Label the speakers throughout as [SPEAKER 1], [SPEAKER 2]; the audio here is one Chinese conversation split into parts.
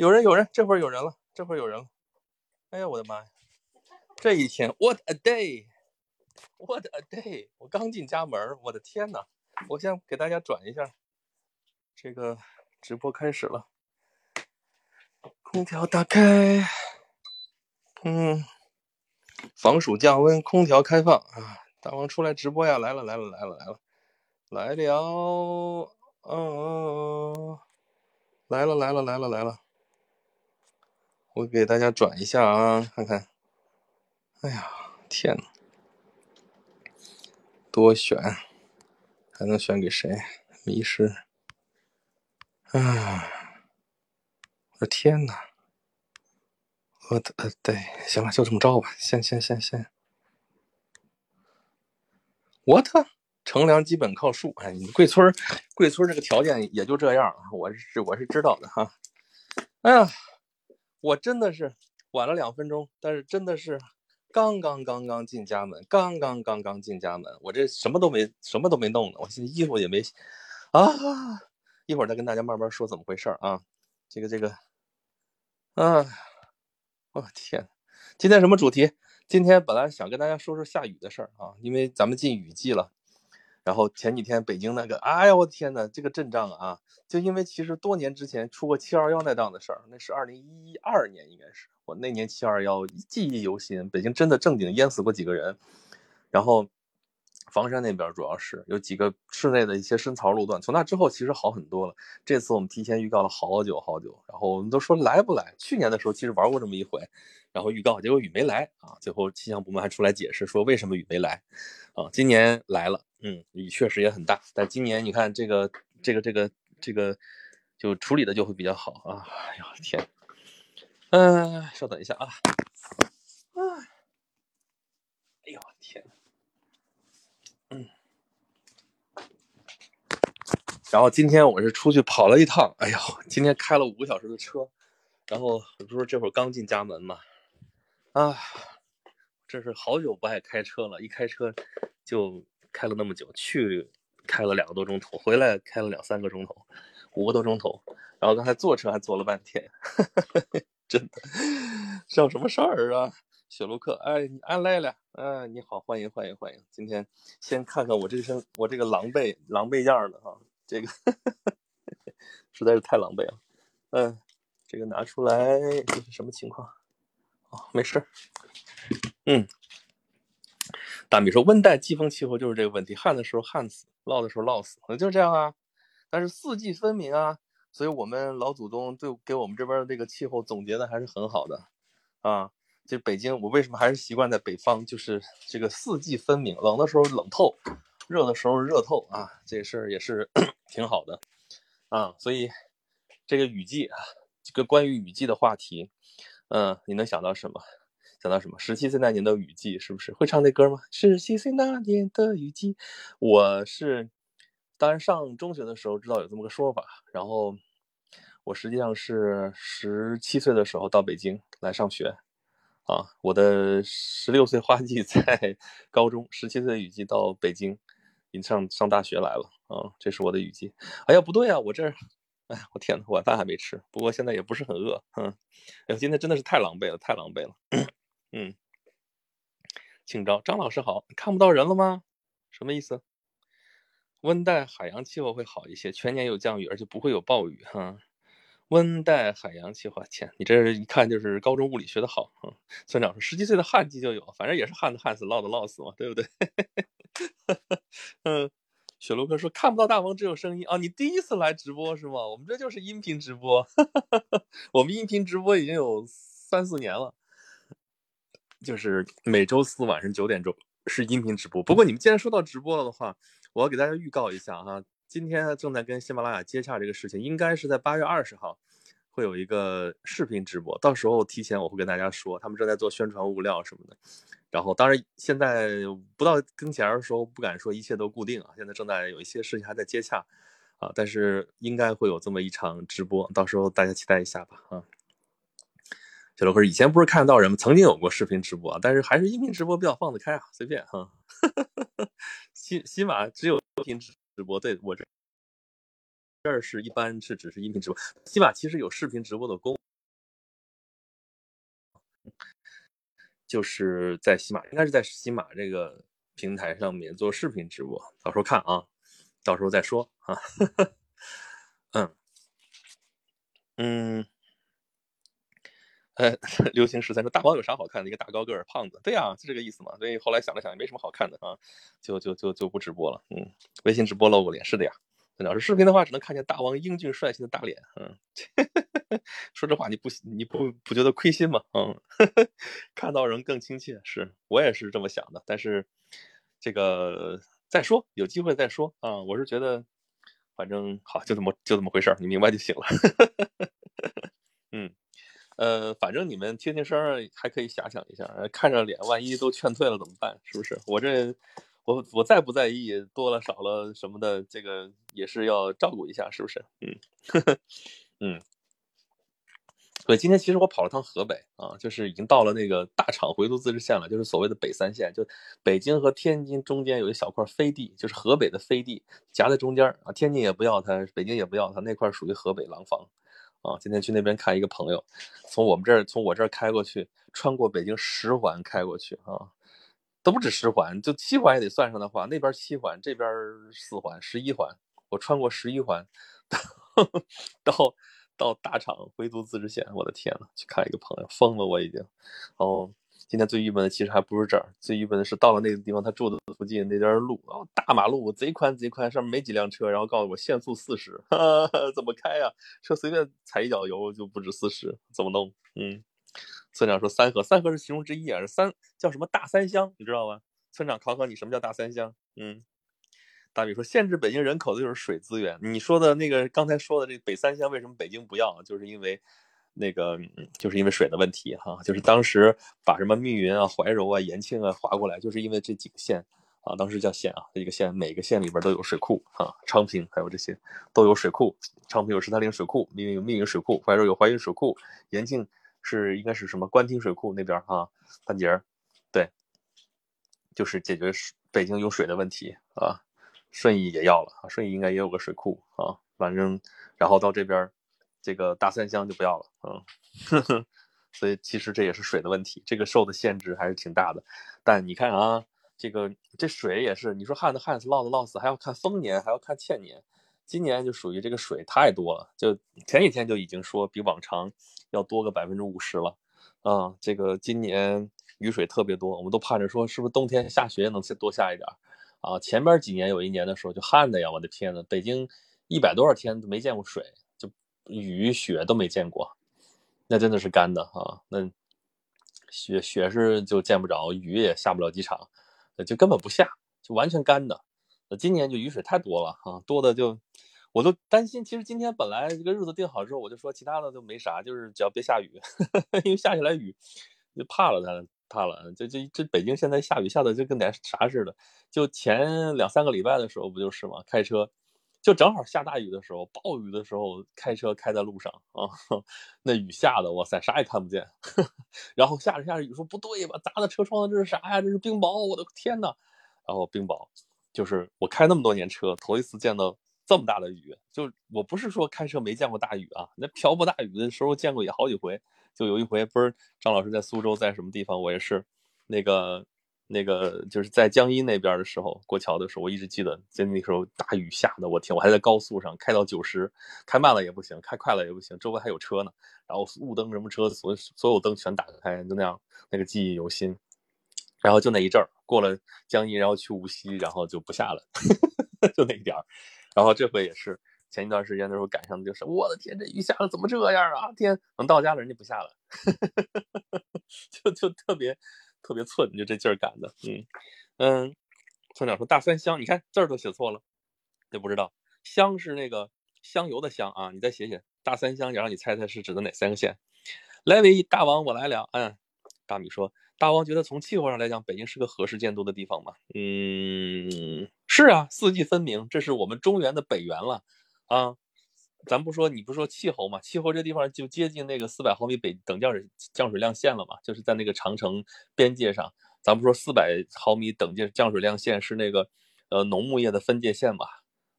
[SPEAKER 1] 有人有人，这会儿有人了，这会儿有人了。哎呀，我的妈呀！这一天，what a day，what a day！我刚进家门，我的天呐！我先给大家转一下，这个直播开始了，空调打开，嗯，防暑降温，空调开放啊！大王出来直播呀！来了来了来了来了来了，嗯，来了来了来了来了。我给大家转一下啊，看看。哎呀，天呐，多选，还能选给谁？迷失。啊，我的天呐，我的呃，对，行了，就这么着吧。先先先先。What？乘凉基本靠树。哎，你贵村贵村这个条件也就这样我是我是知道的哈。哎呀。我真的是晚了两分钟，但是真的是刚刚刚刚进家门，刚刚刚刚进家门，我这什么都没什么都没弄呢，我现在衣服也没啊，一会儿再跟大家慢慢说怎么回事啊，这个这个，啊，我天，今天什么主题？今天本来想跟大家说说下雨的事儿啊，因为咱们进雨季了。然后前几天北京那个，哎呀，我的天呐，这个阵仗啊，就因为其实多年之前出过七二幺那档的事儿，那是二零一二年应该是，我那年七二幺记忆犹新，北京真的正经淹死过几个人。然后房山那边主要是有几个室内的一些深槽路段，从那之后其实好很多了。这次我们提前预告了好久好久，然后我们都说来不来？去年的时候其实玩过这么一回，然后预告结果雨没来啊，最后气象部门还出来解释说为什么雨没来啊，今年来了。嗯，雨确实也很大，但今年你看这个这个这个这个，就处理的就会比较好啊！哎呦天，嗯，稍等一下啊，哎呦天，嗯，然后今天我是出去跑了一趟，哎呦，今天开了五个小时的车，然后不是这会儿刚进家门嘛，啊，这是好久不爱开车了，一开车就。开了那么久，去开了两个多钟头，回来开了两三个钟头，五个多钟头。然后刚才坐车还坐了半天，真的，是有什么事儿啊？雪卢克，哎，你安来了，哎，你好，欢迎欢迎欢迎。今天先看看我这身，我这个狼狈狼狈样的哈，这个 实在是太狼狈了。嗯，这个拿出来这是什么情况？哦，没事嗯。大米说：“温带季风气候就是这个问题，旱的时候旱死，涝的时候涝死，可能就这样啊。但是四季分明啊，所以我们老祖宗对给我们这边的这个气候总结的还是很好的啊。就北京，我为什么还是习惯在北方？就是这个四季分明，冷的时候冷透，热的时候热透啊，这事儿也是 挺好的啊。所以这个雨季啊，这个关于雨季的话题，嗯，你能想到什么？”想到什么？十七岁那年的雨季，是不是会唱那歌吗？十七岁那年的雨季，我是当然上中学的时候知道有这么个说法，然后我实际上是十七岁的时候到北京来上学，啊，我的十六岁花季 在高中，十七岁雨季到北京，已经上上大学来了，啊，这是我的雨季。哎呀，不对啊，我这，哎，我天呐，晚饭还没吃，不过现在也不是很饿，嗯，哎，今天真的是太狼狈了，太狼狈了。嗯，请招张老师好，看不到人了吗？什么意思？温带海洋气候会好一些，全年有降雨，而且不会有暴雨哈。温带海洋气候，天，你这一看就是高中物理学的好啊。村长说，十几岁的旱季就有，反正也是旱的旱死，涝的涝死嘛，对不对？嗯，雪卢克说看不到大王，只有声音啊。你第一次来直播是吗？我们这就是音频直播，我们音频直播已经有三四年了。就是每周四晚上九点钟是音频直播。不过你们既然说到直播了的话，我要给大家预告一下哈，今天正在跟喜马拉雅接洽这个事情，应该是在八月二十号会有一个视频直播。到时候提前我会跟大家说，他们正在做宣传物料什么的。然后当然现在不到跟前的时候不敢说一切都固定啊，现在正在有一些事情还在接洽啊，但是应该会有这么一场直播，到时候大家期待一下吧啊。小哥以前不是看得到人吗？曾经有过视频直播，啊，但是还是音频直播比较放得开啊，随便哈。起起马只有音频直直播，对我这这是一般是只是音频直播，起码其实有视频直播的功，就是在喜马应该是在喜马这个平台上面做视频直播，到时候看啊，到时候再说啊。嗯。嗯呃，流行十三说大王有啥好看的？一个大高个儿胖子，对呀，就这个意思嘛。所以后来想了想，也没什么好看的啊，就就就就不直播了。嗯，微信直播露个脸，是的呀。要是视频的话，只能看见大王英俊帅气的大脸。嗯，说这话你不你不不觉得亏心吗？嗯，看到人更亲切，是我也是这么想的。但是这个再说，有机会再说啊。我是觉得，反正好，就这么就这么回事你明白就行了。呃，反正你们听听声儿还可以遐想一下，看着脸，万一都劝退了怎么办？是不是？我这。我我在不在意多了少了什么的，这个也是要照顾一下，是不是？嗯，嗯。对今天其实我跑了趟河北啊，就是已经到了那个大厂回族自治县了，就是所谓的北三县，就北京和天津中间有一小块飞地，就是河北的飞地夹在中间啊。天津也不要它，北京也不要它，那块属于河北廊坊啊。今天去那边看一个朋友，从我们这儿从我这儿开过去，穿过北京十环开过去啊。都不止十环，就七环也得算上的话，那边七环，这边四环，十一环。我穿过十一环，到到大厂回族自治县，我的天呐，去看一个朋友，疯了我已经。哦，今天最郁闷的其实还不是这儿，最郁闷的是到了那个地方，他住的附近那段路，哦，大马路贼宽贼宽，上面没几辆车，然后告诉我限速四十，怎么开呀？车随便踩一脚油就不止四十，怎么弄？嗯。村长说：“三河，三河是其中之一啊，是三叫什么大三乡，你知道吗？”村长考考你，什么叫大三乡？嗯，大米说：“限制北京人口的就是水资源。”你说的那个刚才说的这北三乡为什么北京不要？就是因为那个就是因为水的问题哈，就是当时把什么密云啊、怀柔啊、延庆啊划过来，就是因为这几个县啊，当时叫县啊，这个县每个县里边都有水库啊，昌平还有这些都有水库，昌平有石潭岭水库，密云有密云水库，怀柔有怀云水库，延庆。是应该是什么官厅水库那边哈，半截儿，对，就是解决北京有水的问题啊。顺义也要了，顺义应该也有个水库啊。反正然后到这边，这个大三乡就不要了，嗯，所以其实这也是水的问题，这个受的限制还是挺大的。但你看啊，这个这水也是，你说旱的旱死，涝的涝死，还要看丰年，还要看欠年。今年就属于这个水太多了，就前几天就已经说比往常要多个百分之五十了，啊，这个今年雨水特别多，我们都盼着说是不是冬天下雪能多下一点啊？前边几年有一年的时候就旱的呀，我的天呐，北京一百多少天都没见过水，雨雪都没见过，那真的是干的啊，那雪雪是就见不着，雨也下不了几场，就根本不下，就完全干的。那今年就雨水太多了啊，多的就。我都担心，其实今天本来这个日子定好之后，我就说其他的都没啥，就是只要别下雨，因为下起来雨就怕了，他怕了。这这这北京现在下雨下的就跟点啥似的，就前两三个礼拜的时候不就是吗？开车就正好下大雨的时候，暴雨的时候开车开在路上啊，那雨下的哇塞，啥也看不见。然后下着下着雨说不对吧，砸的车窗的这是啥呀？这是冰雹，我的天呐！然后冰雹就是我开那么多年车，头一次见到。这么大的雨，就我不是说开车没见过大雨啊，那瓢泼大雨的时候见过也好几回。就有一回，不是张老师在苏州，在什么地方，我也是，那个那个就是在江阴那边的时候过桥的时候，我一直记得，在那时候大雨下的，我天，我还在高速上开到九十，开慢了也不行，开快了也不行，周围还有车呢，然后雾灯什么车，所所有灯全打开，就那样，那个记忆犹新。然后就那一阵儿过了江阴，然后去无锡，然后就不下了，就那一点儿。然后这回也是前一段时间的时候赶上，就是我的天，这雨下的怎么这样啊？天，等到家了人家不下了，就就特别特别寸，你就这劲儿赶的，嗯嗯。村长说大三香，你看字儿都写错了，就不知道香是那个香油的香啊，你再写写大三香，然后你猜猜是指的哪三个县？来位大王，我来了。嗯，大米说。大王觉得从气候上来讲，北京是个合适建都的地方吗？嗯，是啊，四季分明，这是我们中原的北缘了啊。咱不说，你不说气候嘛？气候这地方就接近那个四百毫米北等降水降水量线了嘛，就是在那个长城边界上。咱不说四百毫米等界降水量线是那个呃农牧业的分界线嘛？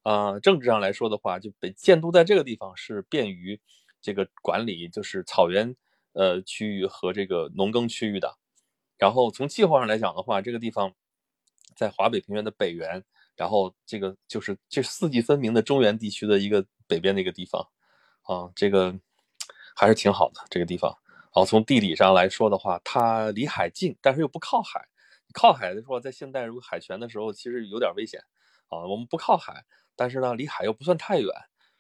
[SPEAKER 1] 啊，政治上来说的话，就北建都在这个地方是便于这个管理，就是草原呃区域和这个农耕区域的。然后从气候上来讲的话，这个地方在华北平原的北缘，然后这个就是这四季分明的中原地区的一个北边的一个地方啊，这个还是挺好的这个地方。然后从地理上来说的话，它离海近，但是又不靠海。靠海的时候，在现代如果海权的时候，其实有点危险啊。我们不靠海，但是呢，离海又不算太远。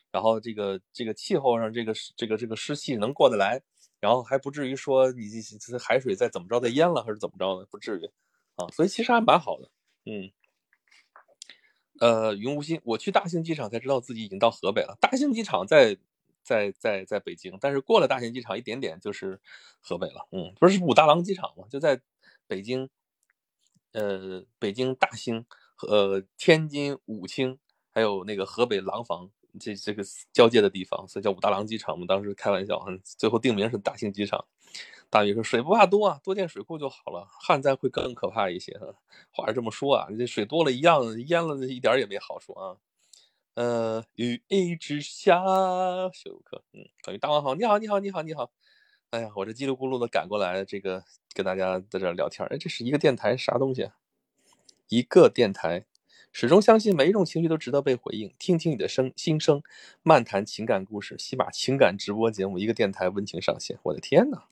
[SPEAKER 1] 然后这个这个气候上，这个这个这个湿气能过得来，然后还不至于说你这海水再怎么着再淹了，还是怎么着的，不至于啊。所以其实还蛮好的，嗯。呃，云无心，我去大兴机场才知道自己已经到河北了。大兴机场在在在在北京，但是过了大兴机场一点点就是河北了。嗯，不是武大郎机场吗？就在北京，呃，北京大兴呃天津武清，还有那个河北廊坊。这这个交界的地方，所以叫武大郎机场我们。当时开玩笑，最后定名是大兴机场。大禹说：“水不怕多啊，多建水库就好了。旱灾会更可怕一些。”哈话是这么说啊，这水多了一样淹了，一点也没好处啊。呃，雨一直下，休克。嗯，等于大王好，你好，你好，你好，你好。哎呀，我这叽里咕噜的赶过来，这个跟大家在这聊天。哎，这是一个电台，啥东西？一个电台。始终相信每一种情绪都值得被回应，听听你的声心声，漫谈情感故事，喜马情感直播节目，一个电台温情上线。我的天哪，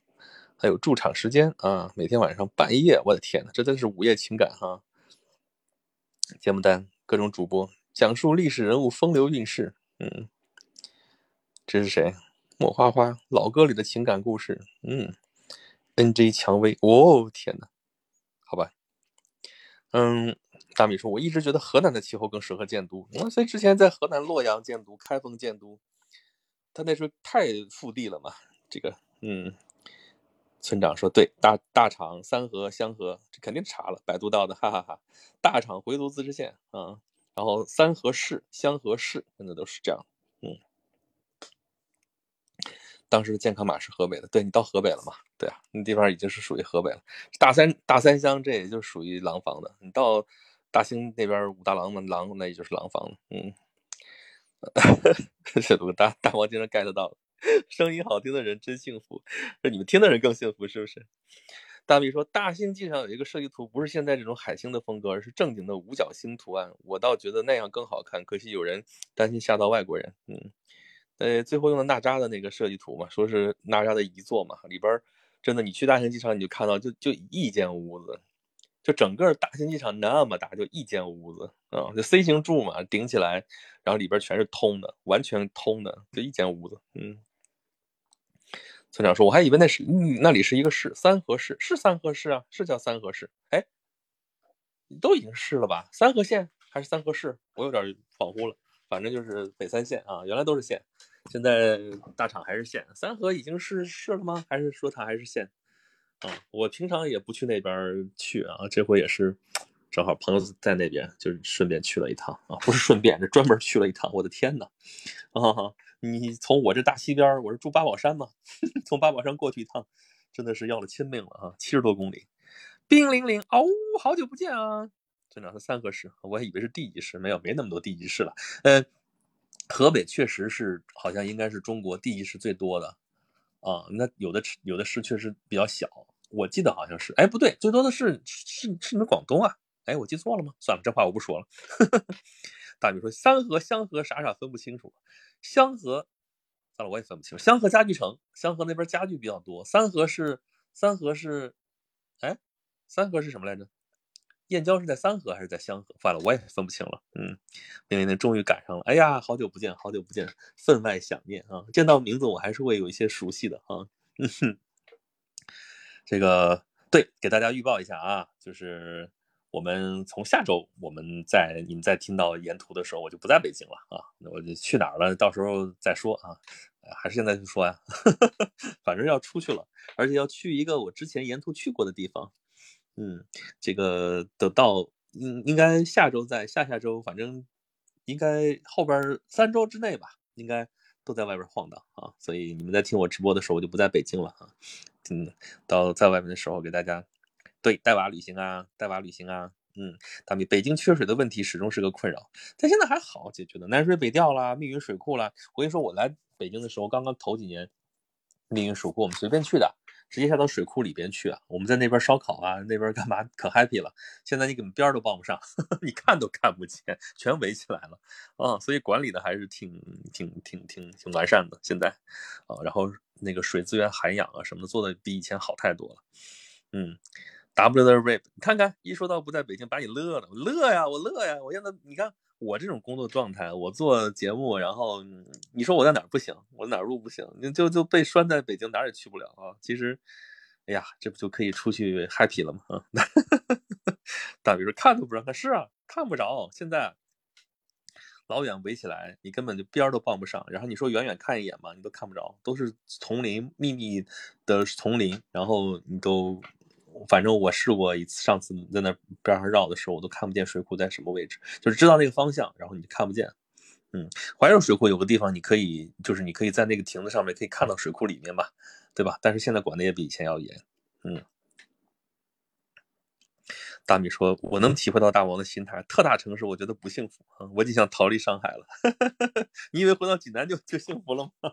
[SPEAKER 1] 还有驻场时间啊，每天晚上半夜，我的天哪，这真是午夜情感哈。节目单，各种主播讲述历史人物风流韵事，嗯，这是谁？莫花花老歌里的情感故事，嗯，N J 蔷薇，哦天哪，好吧，嗯。大米说：“我一直觉得河南的气候更适合建都，所以之前在河南洛阳建都、开封建都，他那时候太腹地了嘛。这个，嗯，村长说对，大大厂、三河、香河，这肯定查了，百度到的，哈哈哈。大厂回族自治县啊，然后三河市、香河市，现在都是这样，嗯。当时的健康码是河北的，对你到河北了嘛？对啊，那地方已经是属于河北了。大三大三乡，这也就属于廊坊的，你到。”大兴那边武大郎嘛，郎那也就是廊坊了。嗯，这都大大王竟然 get 到了，声音好听的人真幸福，这你们听的人更幸福是不是？大米说，大兴机场有一个设计图，不是现在这种海星的风格，而是正经的五角星图案。我倒觉得那样更好看，可惜有人担心吓到外国人。嗯，呃，最后用的娜扎的那个设计图嘛，说是娜扎的遗作嘛，里边真的，你去大兴机场你就看到，就就一间屋子。就整个大型机场那么大，就一间屋子啊，就 C 型柱嘛，顶起来，然后里边全是通的，完全通的，就一间屋子。嗯，村长说，我还以为那是那里是一个市，三河市是三河市啊，是叫三河市。哎，都已经市了吧？三河县还是三河市？我有点恍惚了。反正就是北三县啊，原来都是县，现在大厂还是县。三河已经是市了吗？还是说它还是县？啊，我平常也不去那边去啊，这回也是，正好朋友在那边，就是顺便去了一趟啊，不是顺便，是专门去了一趟。我的天呐，啊，你从我这大西边，我是住八宝山嘛，从八宝山过去一趟，真的是要了亲命了啊，七十多公里。冰凌凌，哦，好久不见啊！村长是三河市，我还以为是地级市，没有，没那么多地级市了。嗯，河北确实是，好像应该是中国地级市最多的。啊，那有的有的市确实比较小，我记得好像是，哎，不对，最多的是是是你们广东啊，哎，我记错了吗？算了，这话我不说了。大米说三河香河傻傻分不清楚，香河，算了，我也分不清。香河家具城，香河那边家具比较多，三河是三河是，哎，三河是什么来着？燕郊是在三河还是在香河？算了，我也分不清了。嗯，零零零终于赶上了。哎呀，好久不见，好久不见，分外想念啊！见到名字我还是会有一些熟悉的啊。嗯哼，这个对，给大家预报一下啊，就是我们从下周，我们在你们在听到沿途的时候，我就不在北京了啊。那我就去哪儿了？到时候再说啊。还是现在就说呀，反正要出去了，而且要去一个我之前沿途去过的地方。嗯，这个等到应应该下周在下下周，反正应该后边三周之内吧，应该都在外边晃荡啊。所以你们在听我直播的时候，我就不在北京了啊。嗯，到在外面的时候给大家对带娃旅行啊，带娃旅行啊。嗯，大米，北京缺水的问题始终是个困扰，但现在还好解决的，南水北调啦，密云水库啦。我跟你说，我来北京的时候，刚刚头几年，密云水库我们随便去的。直接下到水库里边去啊。我们在那边烧烤啊，那边干嘛可 happy 了。现在你根本边都报不上，你看都看不见，全围起来了啊。所以管理的还是挺挺挺挺挺完善的。现在啊，然后那个水资源涵养啊什么的做的比以前好太多了。嗯，W 的 rip，看看一说到不在北京，把你乐了，乐呀，我乐呀，我现在你看。我这种工作状态，我做节目，然后你说我在哪儿不行，我哪儿录不行，就就被拴在北京，哪儿也去不了啊。其实，哎呀，这不就可以出去 happy 了吗？啊，大比说看都不让看，是啊，看不着。现在老远围起来，你根本就边儿都傍不上。然后你说远远看一眼嘛，你都看不着，都是丛林，密密的丛林，然后你都。反正我试过一次，上次在那边上绕的时候，我都看不见水库在什么位置，就是知道那个方向，然后你就看不见。嗯，怀柔水库有个地方你可以，就是你可以在那个亭子上面可以看到水库里面嘛，对吧？但是现在管的也比以前要严。嗯。大米说：“我能体会到大王的心态，特大城市我觉得不幸福啊，我就想逃离上海了。你以为回到济南就就幸福了吗？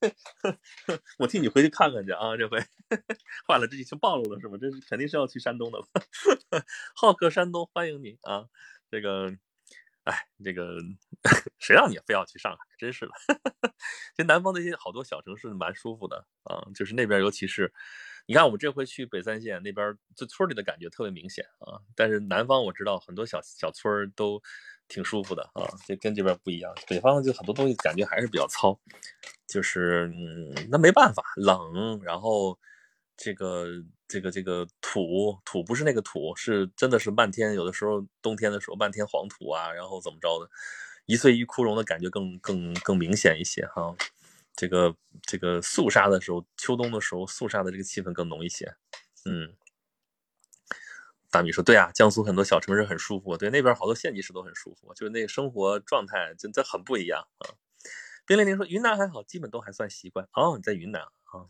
[SPEAKER 1] 我替你回去看看去啊，这回坏了，这已经暴露了是吗？这是肯定是要去山东的了。好客山东，欢迎你啊！这个，哎，这个谁让你非要去上海？真是的。其实南方那些好多小城市蛮舒服的啊，就是那边尤其是。”你看，我们这回去北三县那边，这村里的感觉特别明显啊。但是南方我知道很多小小村儿都挺舒服的啊，就跟这边不一样。北方就很多东西感觉还是比较糙，就是嗯，那没办法，冷，然后这个这个这个土土不是那个土，是真的是漫天，有的时候冬天的时候漫天黄土啊，然后怎么着的，一岁一枯荣的感觉更更更明显一些哈。这个这个肃杀的时候，秋冬的时候肃杀的这个气氛更浓一些。嗯，大米说对啊，江苏很多小城市很舒服，对那边好多县级市都很舒服，就是那个生活状态真的很不一样啊。冰凌凌说云南还好，基本都还算习惯。哦，你在云南啊？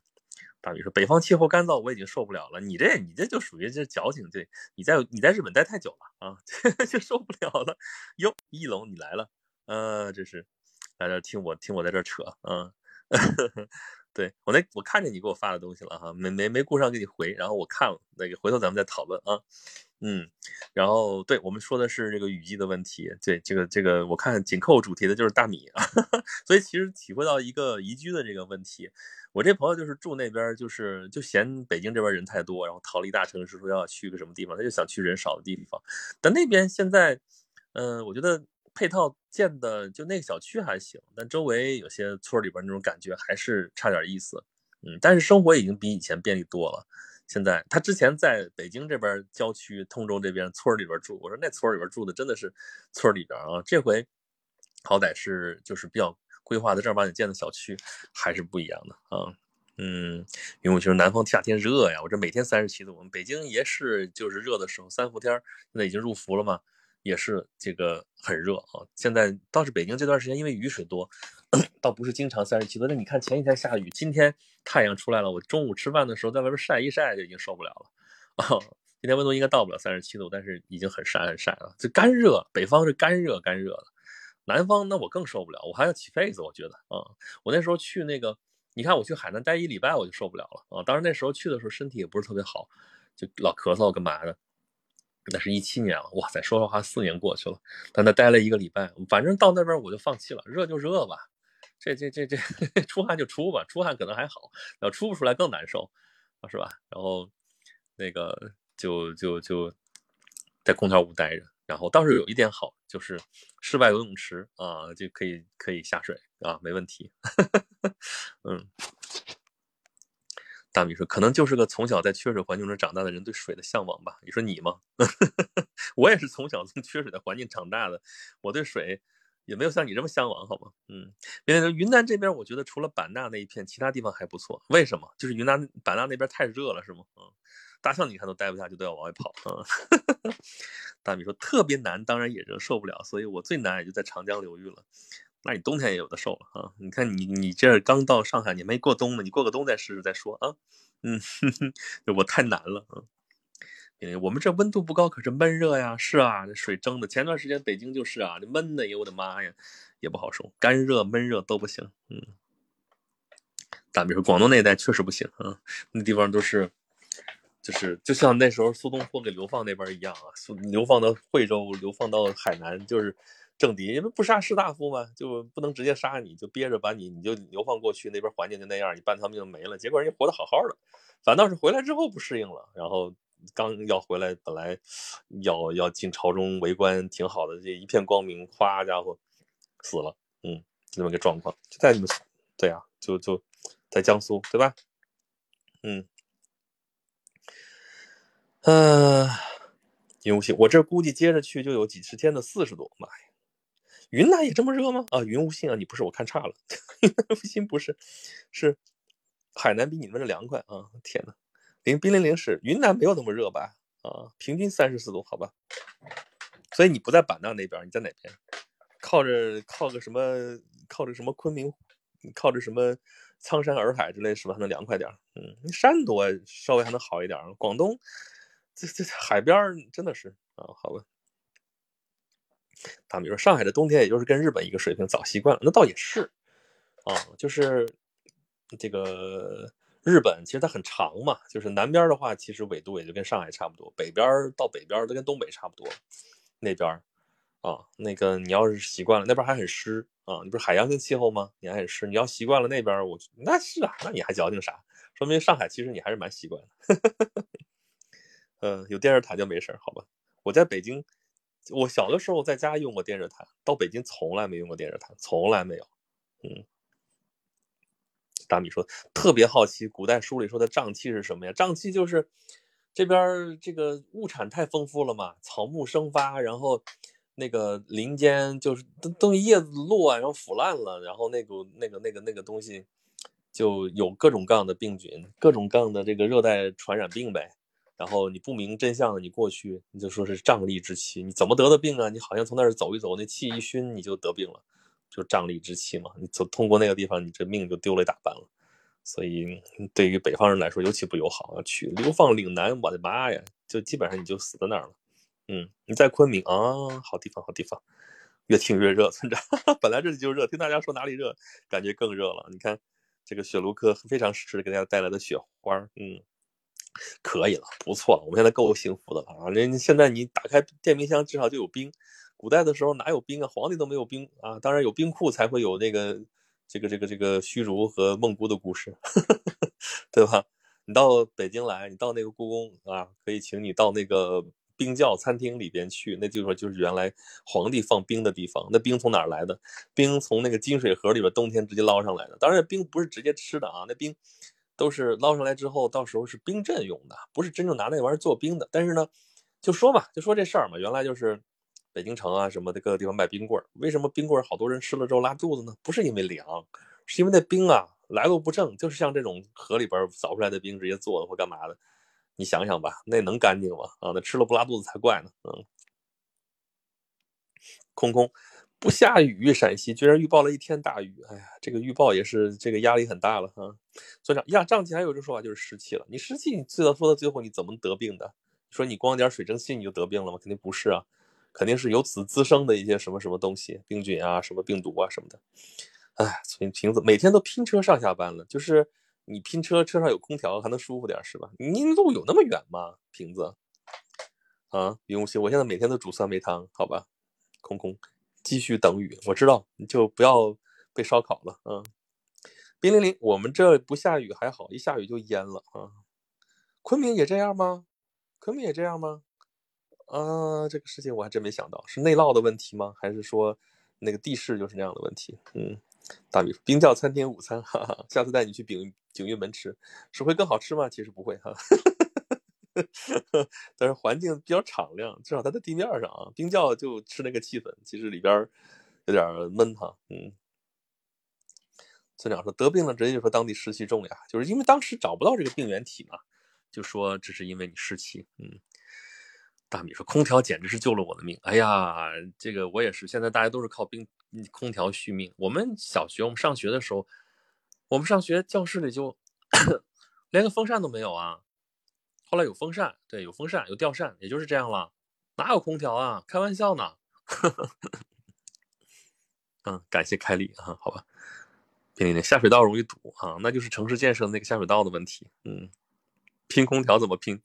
[SPEAKER 1] 大米说北方气候干燥，我已经受不了了。你这你这就属于这矫情，这你在你在日本待太久了啊，就受不了了。哟，一龙你来了，呃，这是来这听我听我在这扯，嗯。对我那我看见你给我发的东西了哈，没没没顾上给你回，然后我看了那个，回头咱们再讨论啊。嗯，然后对我们说的是这个雨季的问题，对这个这个我看紧扣主题的就是大米啊，所以其实体会到一个宜居的这个问题。我这朋友就是住那边，就是就嫌北京这边人太多，然后逃离大城市，说要去个什么地方，他就想去人少的地方。但那边现在，嗯，我觉得。配套建的就那个小区还行，但周围有些村里边那种感觉还是差点意思。嗯，但是生活已经比以前便利多了。现在他之前在北京这边郊区通州这边村里边住，我说那村里边住的真的是村里边啊。这回好歹是就是比较规划的正儿八经建的小区，还是不一样的啊。嗯，因为我觉得南方夏天热呀，我这每天三十七度，我们北京也是就是热的时候，三伏天现在已经入伏了嘛。也是这个很热啊！现在倒是北京这段时间因为雨水多，倒不是经常三十七度。那你看前一天下雨，今天太阳出来了。我中午吃饭的时候在外边晒一晒就已经受不了了 啊！今天温度应该到不了三十七度，但是已经很晒很晒了。就干热，北方是干热干热的，南方那我更受不了，我还要起痱子。我觉得啊，我那时候去那个，你看我去海南待一礼拜我就受不了了啊！当然那时候去的时候身体也不是特别好，就老咳嗽干嘛的。那是一七年了，哇塞！说实话，四年过去了，在那待了一个礼拜，反正到那边我就放弃了，热就热吧，这这这这 出汗就出吧，出汗可能还好，要出不出来更难受，是吧？然后那个就就就在空调屋待着，然后倒是有一点好，就是室外游泳池啊，就可以可以下水啊，没问题，嗯。大米说：“可能就是个从小在缺水环境中长大的人对水的向往吧。”你说你吗？我也是从小从缺水的环境长大的，我对水也没有像你这么向往，好吗？嗯，别说云南这边，我觉得除了版纳那一片，其他地方还不错。为什么？就是云南版纳那边太热了，是吗？嗯，大象你看都待不下去，都要往外跑。嗯，大米说特别难，当然也热，受不了，所以我最难也就在长江流域了。那你冬天也有的受了啊！你看你你这刚到上海，你没过冬呢，你过个冬再试试再说啊。嗯，我太难了啊！因为我们这温度不高，可是闷热呀。是啊，这水蒸的。前段时间北京就是啊，这闷的，哎呦我的妈呀，也不好受，干热闷热都不行。嗯，打比说，广东那一带确实不行啊，那地方都是，就是就像那时候苏东坡给流放那边一样啊，苏流放到惠州，流放到海南，就是政敌，因为不杀士大夫嘛，就不能直接杀你，就憋着把你，你就流放过去，那边环境就那样，你半条命没了。结果人家活得好好的，反倒是回来之后不适应了，然后刚要回来，本来要要进朝中为官，挺好的，这一片光明，哗家伙死了，嗯，这么个状况，就在你们，对呀，就就。在江苏，对吧？嗯，呃，云无锡，我这估计接着去就有几十天的四十度，妈呀！云南也这么热吗？啊，云无心啊，你不是我看差了，无心不是，是海南比你们这凉快啊！天呐，零冰零零是云南没有那么热吧？啊，平均三十四度，好吧？所以你不在版纳那边，你在哪边？靠着靠个什么？靠着什么昆明？靠着什么？苍山洱海之类是吧？还能凉快点嗯，山多稍微还能好一点广东这这海边真的是啊，好吧。打比说上海的冬天也就是跟日本一个水平，早习惯了。那倒也是啊，就是这个日本其实它很长嘛，就是南边的话其实纬度也就跟上海差不多，北边到北边都跟东北差不多。那边啊，那个你要是习惯了，那边还很湿。啊，你不是海洋性气候吗？你还很湿你要习惯了那边，我那是啊，那你还矫情啥？说明上海其实你还是蛮习惯的。嗯，有电热毯就没事好吧？我在北京，我小的时候在家用过电热毯，到北京从来没用过电热毯，从来没有。嗯，大米说特别好奇，古代书里说的瘴气是什么呀？瘴气就是这边这个物产太丰富了嘛，草木生发，然后。那个林间就是都都叶子落，然后腐烂了，然后那个那个那个那个东西就有各种各样的病菌，各种各样的这个热带传染病呗。然后你不明真相的，你过去你就说是瘴疠之气，你怎么得的病啊？你好像从那儿走一走，那气一熏你就得病了，就瘴疠之气嘛。你走通过那个地方，你这命就丢了一大半了。所以对于北方人来说尤其不友好啊！去流放岭南，我的妈呀，就基本上你就死在那儿了。嗯，你在昆明啊，好地方，好地方，越听越热，村长。本来这里就热，听大家说哪里热，感觉更热了。你看这个雪卢克非常适时给大家带来的雪花，嗯，可以了，不错了，我们现在够幸福的了啊！人现在你打开电冰箱，至少就有冰。古代的时候哪有冰啊？皇帝都没有冰啊！当然有冰库才会有那个这个这个这个虚竹和孟姑的故事，对吧？你到北京来，你到那个故宫啊，可以请你到那个。冰窖餐厅里边去，那地方就是原来皇帝放冰的地方。那冰从哪儿来的？冰从那个金水河里边冬天直接捞上来的。当然，冰不是直接吃的啊，那冰都是捞上来之后，到时候是冰镇用的，不是真正拿那玩意儿做冰的。但是呢，就说嘛，就说这事儿嘛，原来就是北京城啊什么的各个地方卖冰棍儿。为什么冰棍儿好多人吃了之后拉肚子呢？不是因为凉，是因为那冰啊来路不正，就是像这种河里边凿出来的冰直接做的或干嘛的。你想想吧，那能干净吗？啊，那吃了不拉肚子才怪呢。嗯，空空不下雨，陕西居然预报了一天大雨。哎呀，这个预报也是这个压力很大了哈。所以呀，胀气还有一种说法就是湿气了。你湿气，你最到说到最后你怎么得病的？说你光点水蒸气你就得病了吗？肯定不是啊，肯定是由此滋生的一些什么什么东西，病菌啊，什么病毒啊什么的。哎，所以瓶子每天都拼车上下班了，就是。你拼车，车上有空调，还能舒服点是吧？你路有那么远吗？瓶子啊，云无锡，我现在每天都煮酸梅汤，好吧？空空，继续等雨。我知道，你就不要被烧烤了啊。冰凌凌，我们这不下雨还好，一下雨就淹了啊。昆明也这样吗？昆明也这样吗？啊，这个事情我还真没想到，是内涝的问题吗？还是说那个地势就是那样的问题？嗯。大米：“冰窖餐厅午餐，哈哈，下次带你去景景运门吃，是会更好吃吗？其实不会哈，但是环境比较敞亮，至少它在地面上啊。冰窖就吃那个气氛，其实里边有点闷哈。嗯，村长说得病了，直接就说当地湿气重呀，就是因为当时找不到这个病原体嘛，就说这是因为你湿气。嗯，大米说空调简直是救了我的命。哎呀，这个我也是，现在大家都是靠冰。”空调续命。我们小学，我们上学的时候，我们上学教室里就 连个风扇都没有啊。后来有风扇，对，有风扇，有吊扇，也就是这样了。哪有空调啊？开玩笑呢。嗯，感谢开丽啊，好吧。便利店下水道容易堵啊，那就是城市建设那个下水道的问题。嗯，拼空调怎么拼？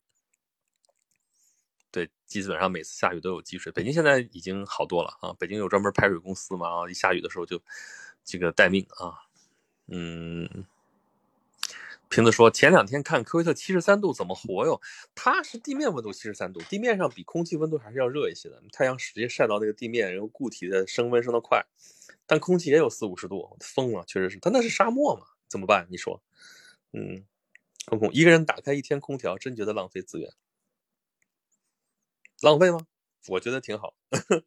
[SPEAKER 1] 对，基本上每次下雨都有积水。北京现在已经好多了啊，北京有专门排水公司嘛，一下雨的时候就这个待命啊。嗯，瓶子说前两天看科威特七十三度怎么活哟？它是地面温度七十三度，地面上比空气温度还是要热一些的。太阳直接晒到那个地面，然后固体的升温升得快，但空气也有四五十度，疯了，确实是。它那是沙漠嘛，怎么办？你说？嗯，空空一个人打开一天空调，真觉得浪费资源。浪费吗？我觉得挺好。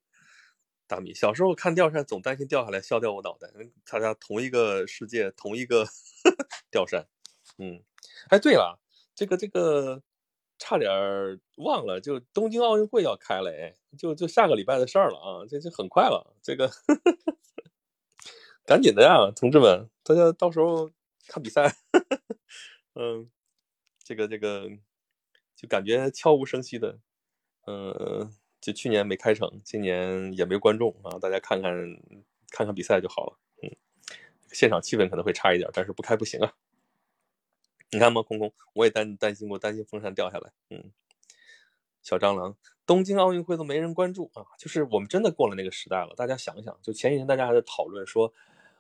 [SPEAKER 1] 大米小时候看吊扇，总担心掉下来削掉我脑袋。大家同一个世界，同一个 吊扇。嗯，哎，对了，这个这个差点忘了，就东京奥运会要开了，哎，就就下个礼拜的事儿了啊，这这很快了，这个 赶紧的呀，同志们，大家到时候看比赛。嗯，这个这个就感觉悄无声息的。嗯，就去年没开成，今年也没观众啊，大家看看看看比赛就好了。嗯，现场气氛可能会差一点，但是不开不行啊。你看吗，空空，我也担担心过，担心风扇掉下来。嗯，小蟑螂，东京奥运会都没人关注啊，就是我们真的过了那个时代了。大家想想，就前几天大家还在讨论说，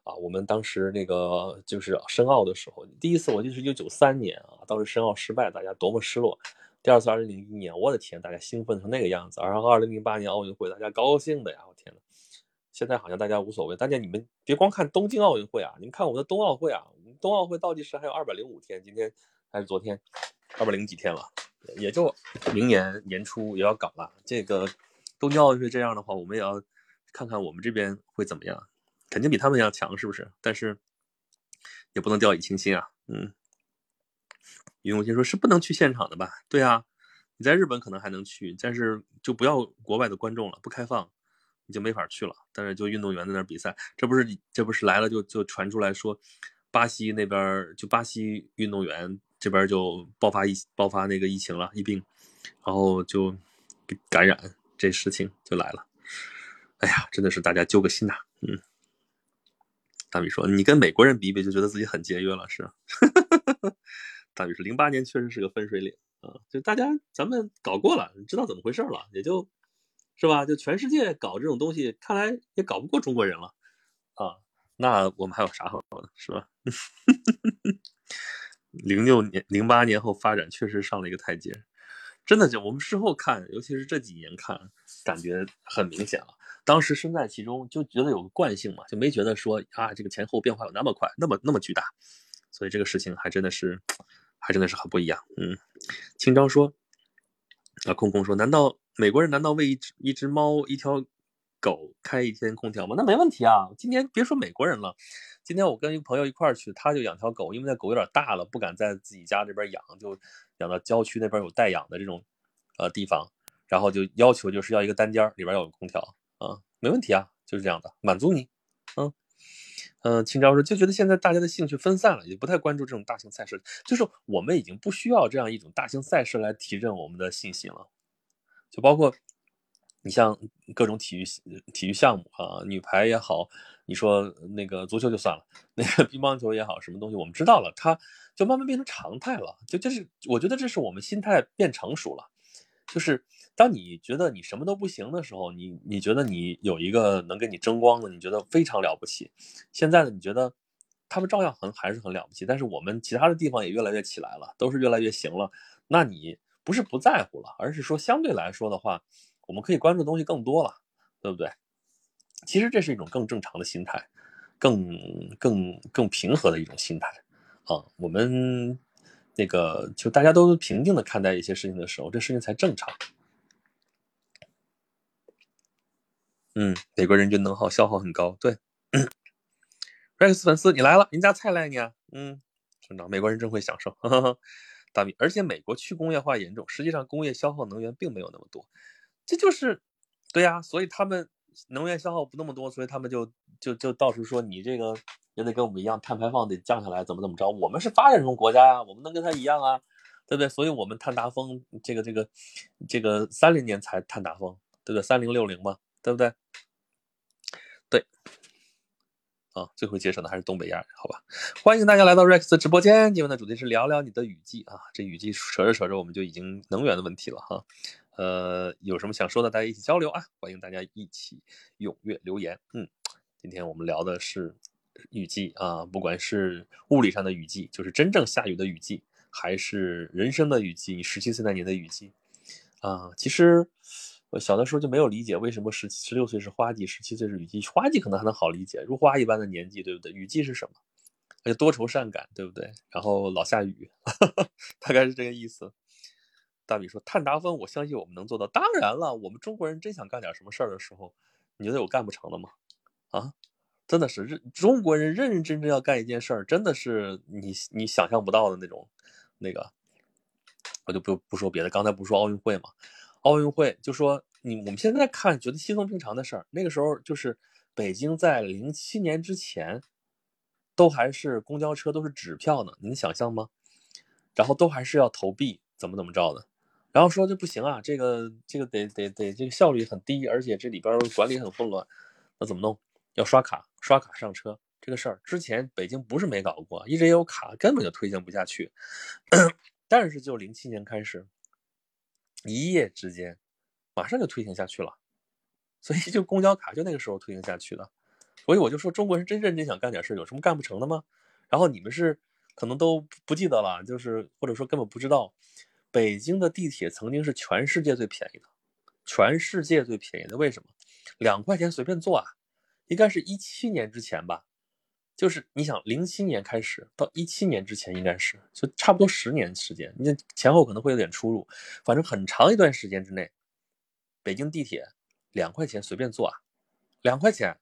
[SPEAKER 1] 啊，我们当时那个就是申奥的时候，第一次我就是一九九三年啊，当时申奥失败，大家多么失落。第二次二零零一年，我的天，大家兴奋成那个样子。然后二零零八年奥运会，大家高兴的呀，我天呐。现在好像大家无所谓。大家你们别光看东京奥运会啊，你们看我们的冬奥会啊。冬奥会倒计时还有二百零五天，今天还是昨天，二百零几天了，也就明年年初也要搞了。这个东京奥运会这样的话，我们也要看看我们这边会怎么样，肯定比他们要强，是不是？但是也不能掉以轻心啊，嗯。云永清说：“是不能去现场的吧？对啊，你在日本可能还能去，但是就不要国外的观众了，不开放，你就没法去了。但是就运动员在那比赛，这不是这不是来了就就传出来说，巴西那边就巴西运动员这边就爆发疫爆发那个疫情了，疫病，然后就感染，这事情就来了。哎呀，真的是大家揪个心呐。嗯，大米说你跟美国人比比，就觉得自己很节约了，是。”大宇说零八年确实是个分水岭啊，就大家咱们搞过了，知道怎么回事了，也就，是吧？就全世界搞这种东西，看来也搞不过中国人了啊。那我们还有啥好说的，是吧？零六年、零八年后发展确实上了一个台阶，真的就我们事后看，尤其是这几年看，感觉很明显了。当时身在其中，就觉得有个惯性嘛，就没觉得说啊，这个前后变化有那么快，那么那么巨大。所以这个事情还真的是。还真的是很不一样，嗯，清昭说，啊，空空说，难道美国人难道为一只一只猫一条狗开一天空调吗？那没问题啊。今天别说美国人了，今天我跟一个朋友一块儿去，他就养条狗，因为那狗有点大了，不敢在自己家这边养，就养到郊区那边有代养的这种呃地方，然后就要求就是要一个单间里边要有空调啊，没问题啊，就是这样的，满足你，嗯。嗯，秦昭说就觉得现在大家的兴趣分散了，也不太关注这种大型赛事，就是我们已经不需要这样一种大型赛事来提振我们的信心了。就包括你像各种体育体育项目啊，女排也好，你说那个足球就算了，那个乒乓球也好，什么东西我们知道了，它就慢慢变成常态了。就这是我觉得这是我们心态变成熟了，就是。当你觉得你什么都不行的时候，你你觉得你有一个能给你争光的，你觉得非常了不起。现在呢，你觉得他们照样很还是很了不起，但是我们其他的地方也越来越起来了，都是越来越行了。那你不是不在乎了，而是说相对来说的话，我们可以关注的东西更多了，对不对？其实这是一种更正常的心态，更更更平和的一种心态啊。我们那个就大家都平静的看待一些事情的时候，这事情才正常。嗯，美国人均能耗消耗很高。对，Rex 粉丝你来了，人家菜来你啊？嗯，村长，美国人真会享受。哈哈哈大米，而且美国去工业化严重，实际上工业消耗能源并没有那么多，这就是对呀，所以他们能源消耗不那么多，所以他们就就就到处说你这个也得跟我们一样，碳排放得降下来，怎么怎么着？我们是发展中国家呀，我们能跟他一样啊，对不对？所以我们碳达峰，这个这个这个三零年才碳达峰，对不对？三零六零嘛。对不对？对，啊，最会节省的还是东北亚人，好吧？欢迎大家来到 Rex 的直播间，今天的主题是聊聊你的雨季啊。这雨季扯着扯着，我们就已经能源的问题了哈。呃，有什么想说的，大家一起交流啊！欢迎大家一起踊跃留言。嗯，今天我们聊的是雨季啊，不管是物理上的雨季，就是真正下雨的雨季，还是人生的雨季，你十七岁那年的雨季啊，其实。我小的时候就没有理解为什么十十六岁是花季，十七岁是雨季。花季可能还能好理解，如花一般的年纪，对不对？雨季是什么？而且多愁善感，对不对？然后老下雨，大概是这个意思。大米说：“碳达峰，我相信我们能做到。当然了，我们中国人真想干点什么事儿的时候，你觉得有干不成的吗？啊，真的是中国人认认真真要干一件事儿，真的是你你想象不到的那种那个。我就不不说别的，刚才不是说奥运会吗？奥运会就说你我们现在看觉得稀松平常的事儿，那个时候就是北京在零七年之前，都还是公交车都是纸票呢，你能想象吗？然后都还是要投币，怎么怎么着的，然后说这不行啊，这个这个得得得这个效率很低，而且这里边管理很混乱，那怎么弄？要刷卡，刷卡上车这个事儿，之前北京不是没搞过，一直也有卡，根本就推行不下去。但是就零七年开始。一夜之间，马上就推行下去了，所以就公交卡就那个时候推行下去的，所以我就说中国人真认真想干点事儿有什么干不成的吗？然后你们是可能都不记得了，就是或者说根本不知道，北京的地铁曾经是全世界最便宜的，全世界最便宜的，为什么？两块钱随便坐啊，应该是一七年之前吧。就是你想，零七年开始到一七年之前，应该是就差不多十年时间，你前后可能会有点出入，反正很长一段时间之内，北京地铁两块钱随便坐啊，两块钱，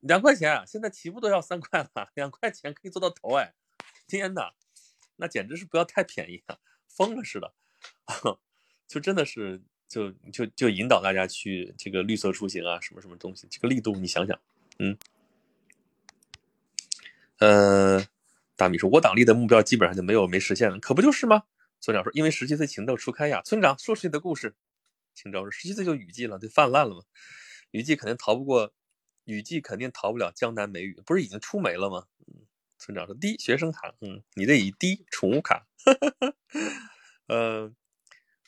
[SPEAKER 1] 两块钱，现在起步都要三块了，两块钱可以坐到头哎，天哪，那简直是不要太便宜啊，疯了似的，就真的是就就就引导大家去这个绿色出行啊，什么什么东西，这个力度你想想，嗯。呃，大米说，我党立的目标基本上就没有没实现了，可不就是吗？村长说，因为十七岁情窦初开呀。村长说出你的故事。青州说，十七岁就雨季了，就泛滥了嘛。雨季肯定逃不过，雨季肯定逃不了江南梅雨，不是已经出梅了吗？村长说，滴学生卡，嗯，你得以低宠物卡。呃，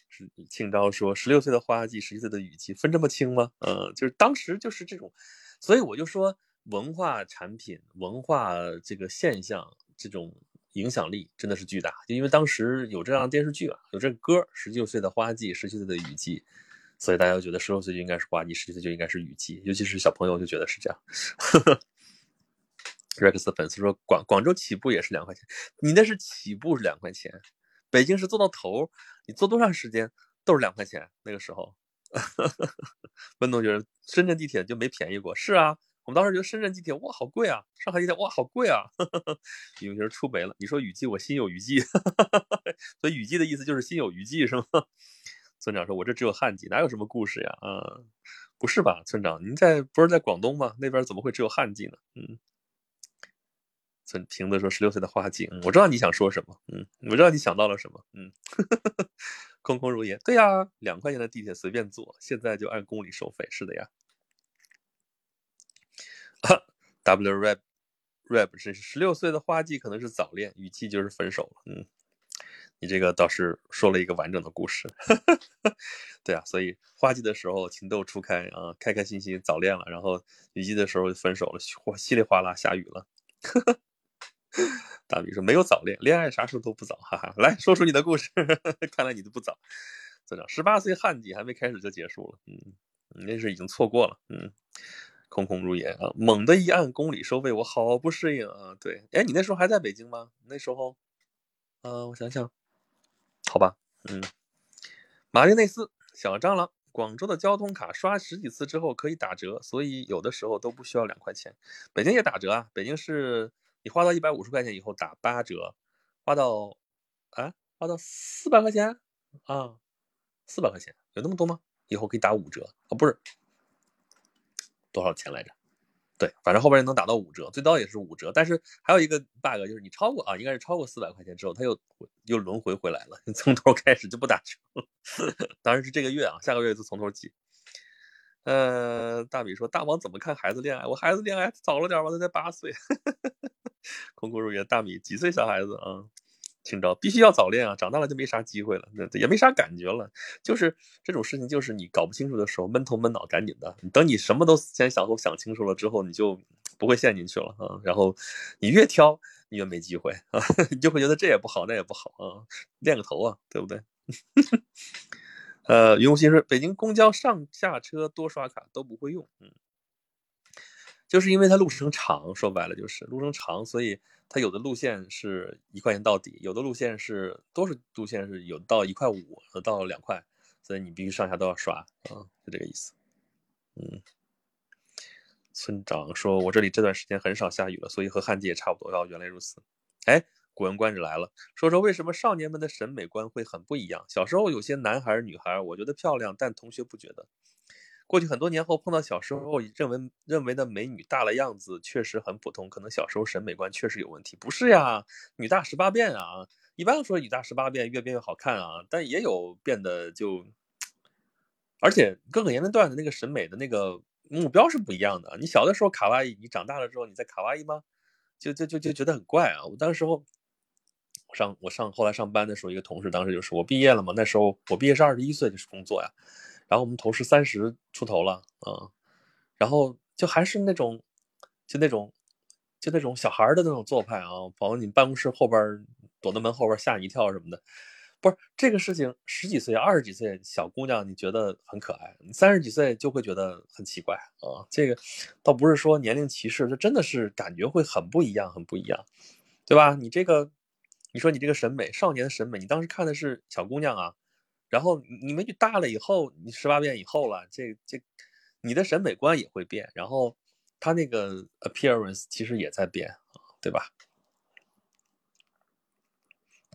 [SPEAKER 1] 是庆昭说，十六岁的花季，十七岁的雨季，分这么清吗？嗯，就是当时就是这种，所以我就说。文化产品、文化这个现象，这种影响力真的是巨大。就因为当时有这样的电视剧啊，有这个歌十六岁的花季，十七岁的雨季，所以大家觉得十六岁就应该是花季，十七岁就应该是雨季。尤其是小朋友就觉得是这样。Rex 的粉丝说，广广州起步也是两块钱，你那是起步是两块钱，北京是坐到头，你坐多长时间都是两块钱。那个时候，温同学，深圳地铁就没便宜过。是啊。我们当时觉得深圳地铁哇好贵啊，上海地铁哇好贵啊，有些人出没了。你说雨季，我心有余悸，所以雨季的意思就是心有余悸是吗？村长说：“我这只有旱季，哪有什么故事呀？”啊，不是吧，村长，您在不是在广东吗？那边怎么会只有旱季呢？嗯，村瓶子说：“十六岁的花季。”，我知道你想说什么，嗯，我知道你想到了什么，嗯，空空如也。对呀，两块钱的地铁随便坐，现在就按公里收费，是的呀。W rap rap 是十六岁的花季可能是早恋，雨季就是分手。嗯，你这个倒是说了一个完整的故事。对啊，所以花季的时候情窦初开啊，开开心心早恋了，然后雨季的时候就分手了，哗稀里哗啦下雨了。大米说没有早恋，恋爱啥时候都不早，哈哈。来说出你的故事，看来你都不早。怎么十八岁旱季还没开始就结束了？嗯，你那是已经错过了。嗯。空空如也啊！猛的一按公里收费，我好不适应啊！对，哎，你那时候还在北京吗？那时候，呃，我想想，好吧，嗯，马丁内斯小蟑螂，广州的交通卡刷十几次之后可以打折，所以有的时候都不需要两块钱。北京也打折啊，北京是你花到一百五十块钱以后打八折，花到啊，花到四百块钱啊，四百块钱有那么多吗？以后可以打五折啊，不是。多少钱来着？对，反正后边能打到五折，最高也是五折。但是还有一个 bug 就是你超过啊，应该是超过四百块钱之后，它又又轮回回来了，从头开始就不打折了。当然是这个月啊，下个月就从头起。呃，大米说大王怎么看孩子恋爱？我孩子恋爱早了点吧，他才八岁。空空如也，大米几岁小孩子啊？清朝必须要早恋啊，长大了就没啥机会了，也没啥感觉了。就是这种事情，就是你搞不清楚的时候，闷头闷脑，赶紧的。等你什么都先想后想清楚了之后，你就不会陷进去了啊。然后你越挑，你越没机会啊，你就会觉得这也不好，那也不好啊，练个头啊，对不对？呃，云无心说，北京公交上下车多刷卡都不会用，嗯，就是因为它路程长，说白了就是路程长，所以。它有的路线是一块钱到底，有的路线是多数路线是有到一块五，有到两块，所以你必须上下都要刷啊，就这个意思。嗯，村长说：“我这里这段时间很少下雨了，所以和旱季也差不多。”哦，原来如此。哎，古文观止来了，说说为什么少年们的审美观会很不一样？小时候有些男孩女孩，我觉得漂亮，但同学不觉得。过去很多年后碰到小时候认为认为的美女，大了样子确实很普通，可能小时候审美观确实有问题。不是呀，女大十八变啊，一般说女大十八变，越变越好看啊，但也有变得就，而且各个年龄段的那个审美的那个目标是不一样的。你小的时候卡哇伊，你长大了之后你在卡哇伊吗？就就就就觉得很怪啊。我当时候，我上我上后来上班的时候，一个同事当时就说，我毕业了嘛，那时候我毕业是二十一岁就是工作呀。然后我们同事三十出头了啊，然后就还是那种，就那种，就那种小孩的那种做派啊，跑到你办公室后边躲在门后边吓你一跳什么的，不是这个事情，十几岁、二十几岁小姑娘你觉得很可爱，三十几岁就会觉得很奇怪啊。这个倒不是说年龄歧视，这真的是感觉会很不一样，很不一样，对吧？你这个，你说你这个审美，少年的审美，你当时看的是小姑娘啊。然后你们就大了以后，你十八变以后了，这这，你的审美观也会变，然后他那个 appearance 其实也在变对吧？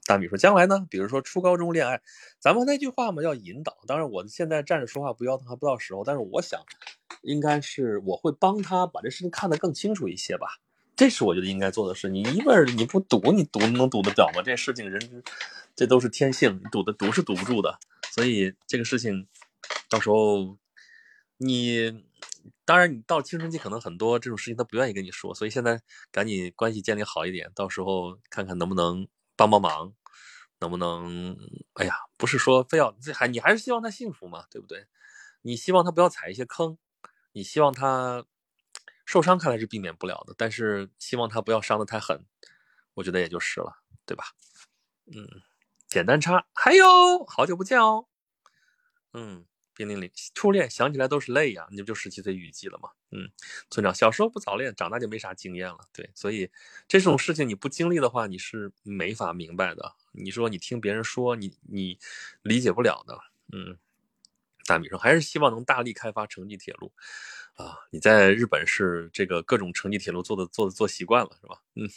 [SPEAKER 1] 大米说，将来呢？比如说初高中恋爱，咱们那句话嘛，要引导。当然，我现在站着说话不腰疼，还不到时候。但是我想，应该是我会帮他把这事情看得更清楚一些吧。这是我觉得应该做的事。你一味你不赌，你赌能赌得了吗？这事情人。这都是天性，堵的堵是堵不住的，所以这个事情，到时候你当然你到青春期可能很多这种事情他不愿意跟你说，所以现在赶紧关系建立好一点，到时候看看能不能帮帮忙，能不能？哎呀，不是说非要这还你还是希望他幸福嘛，对不对？你希望他不要踩一些坑，你希望他受伤，看来是避免不了的，但是希望他不要伤得太狠，我觉得也就是了，对吧？嗯。简单差，还有好久不见哦。嗯，冰凌凌，初恋想起来都是泪呀。你不就十七岁雨季了吗？嗯，村长，小时候不早恋，长大就没啥经验了。对，所以这种事情你不经历的话，你是没法明白的。你说你听别人说，你你理解不了的。嗯，大米说还是希望能大力开发城际铁路啊。你在日本是这个各种城际铁路做的做的做习惯了是吧？嗯。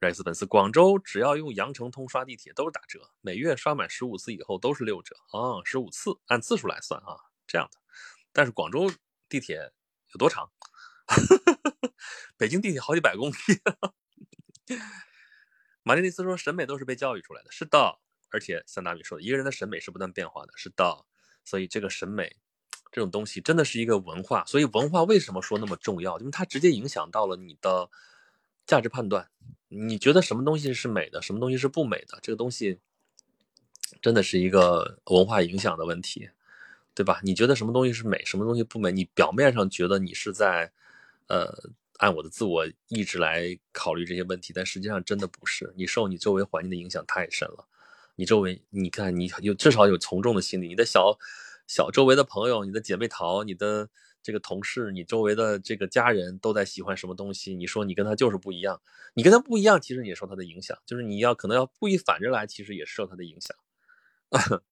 [SPEAKER 1] 瑞斯本斯，广州只要用羊城通刷地铁都是打折，每月刷满十五次以后都是六折啊，十五次按次数来算啊，这样的。但是广州地铁有多长？北京地铁好几百公里。马丁内斯说，审美都是被教育出来的，是的。而且像大米说的，一个人的审美是不断变化的，是的。所以这个审美这种东西真的是一个文化，所以文化为什么说那么重要？因为它直接影响到了你的价值判断。你觉得什么东西是美的，什么东西是不美的？这个东西真的是一个文化影响的问题，对吧？你觉得什么东西是美，什么东西不美？你表面上觉得你是在，呃，按我的自我意志来考虑这些问题，但实际上真的不是。你受你周围环境的影响太深了。你周围，你看，你有至少有从众的心理。你的小小周围的朋友，你的姐妹淘，你的。这个同事，你周围的这个家人都在喜欢什么东西？你说你跟他就是不一样，你跟他不一样，其实你也受他的影响，就是你要可能要故意反着来，其实也受他的影响。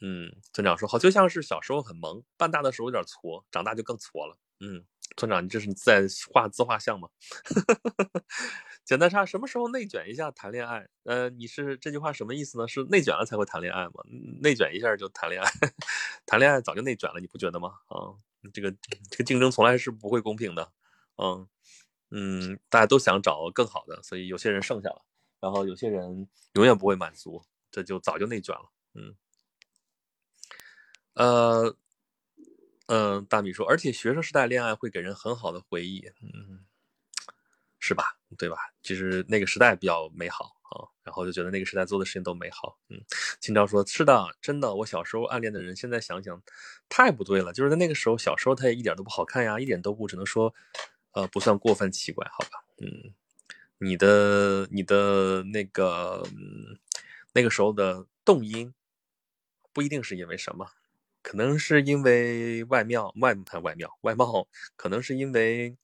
[SPEAKER 1] 嗯，村长说好，就像是小时候很萌，半大的时候有点挫，长大就更挫了。嗯，村长，你这是你在画自画像吗？简单差，什么时候内卷一下谈恋爱？呃，你是这句话什么意思呢？是内卷了才会谈恋爱吗？内卷一下就谈恋爱，谈恋爱早就内卷了，你不觉得吗？啊？这个这个竞争从来是不会公平的，嗯嗯，大家都想找更好的，所以有些人剩下了，然后有些人永远不会满足，这就早就内卷了，嗯，呃，嗯，大米说，而且学生时代恋爱会给人很好的回忆，嗯，是吧？对吧？其实那个时代比较美好啊，然后就觉得那个时代做的事情都美好。嗯，金钊说，是的，真的，我小时候暗恋的人，现在想想太不对了。就是在那个时候，小时候他也一点都不好看呀，一点都不，只能说，呃，不算过分奇怪，好吧？嗯，你的你的那个那个时候的动因，不一定是因为什么。可能是因为外貌，外外貌外貌，可能是因为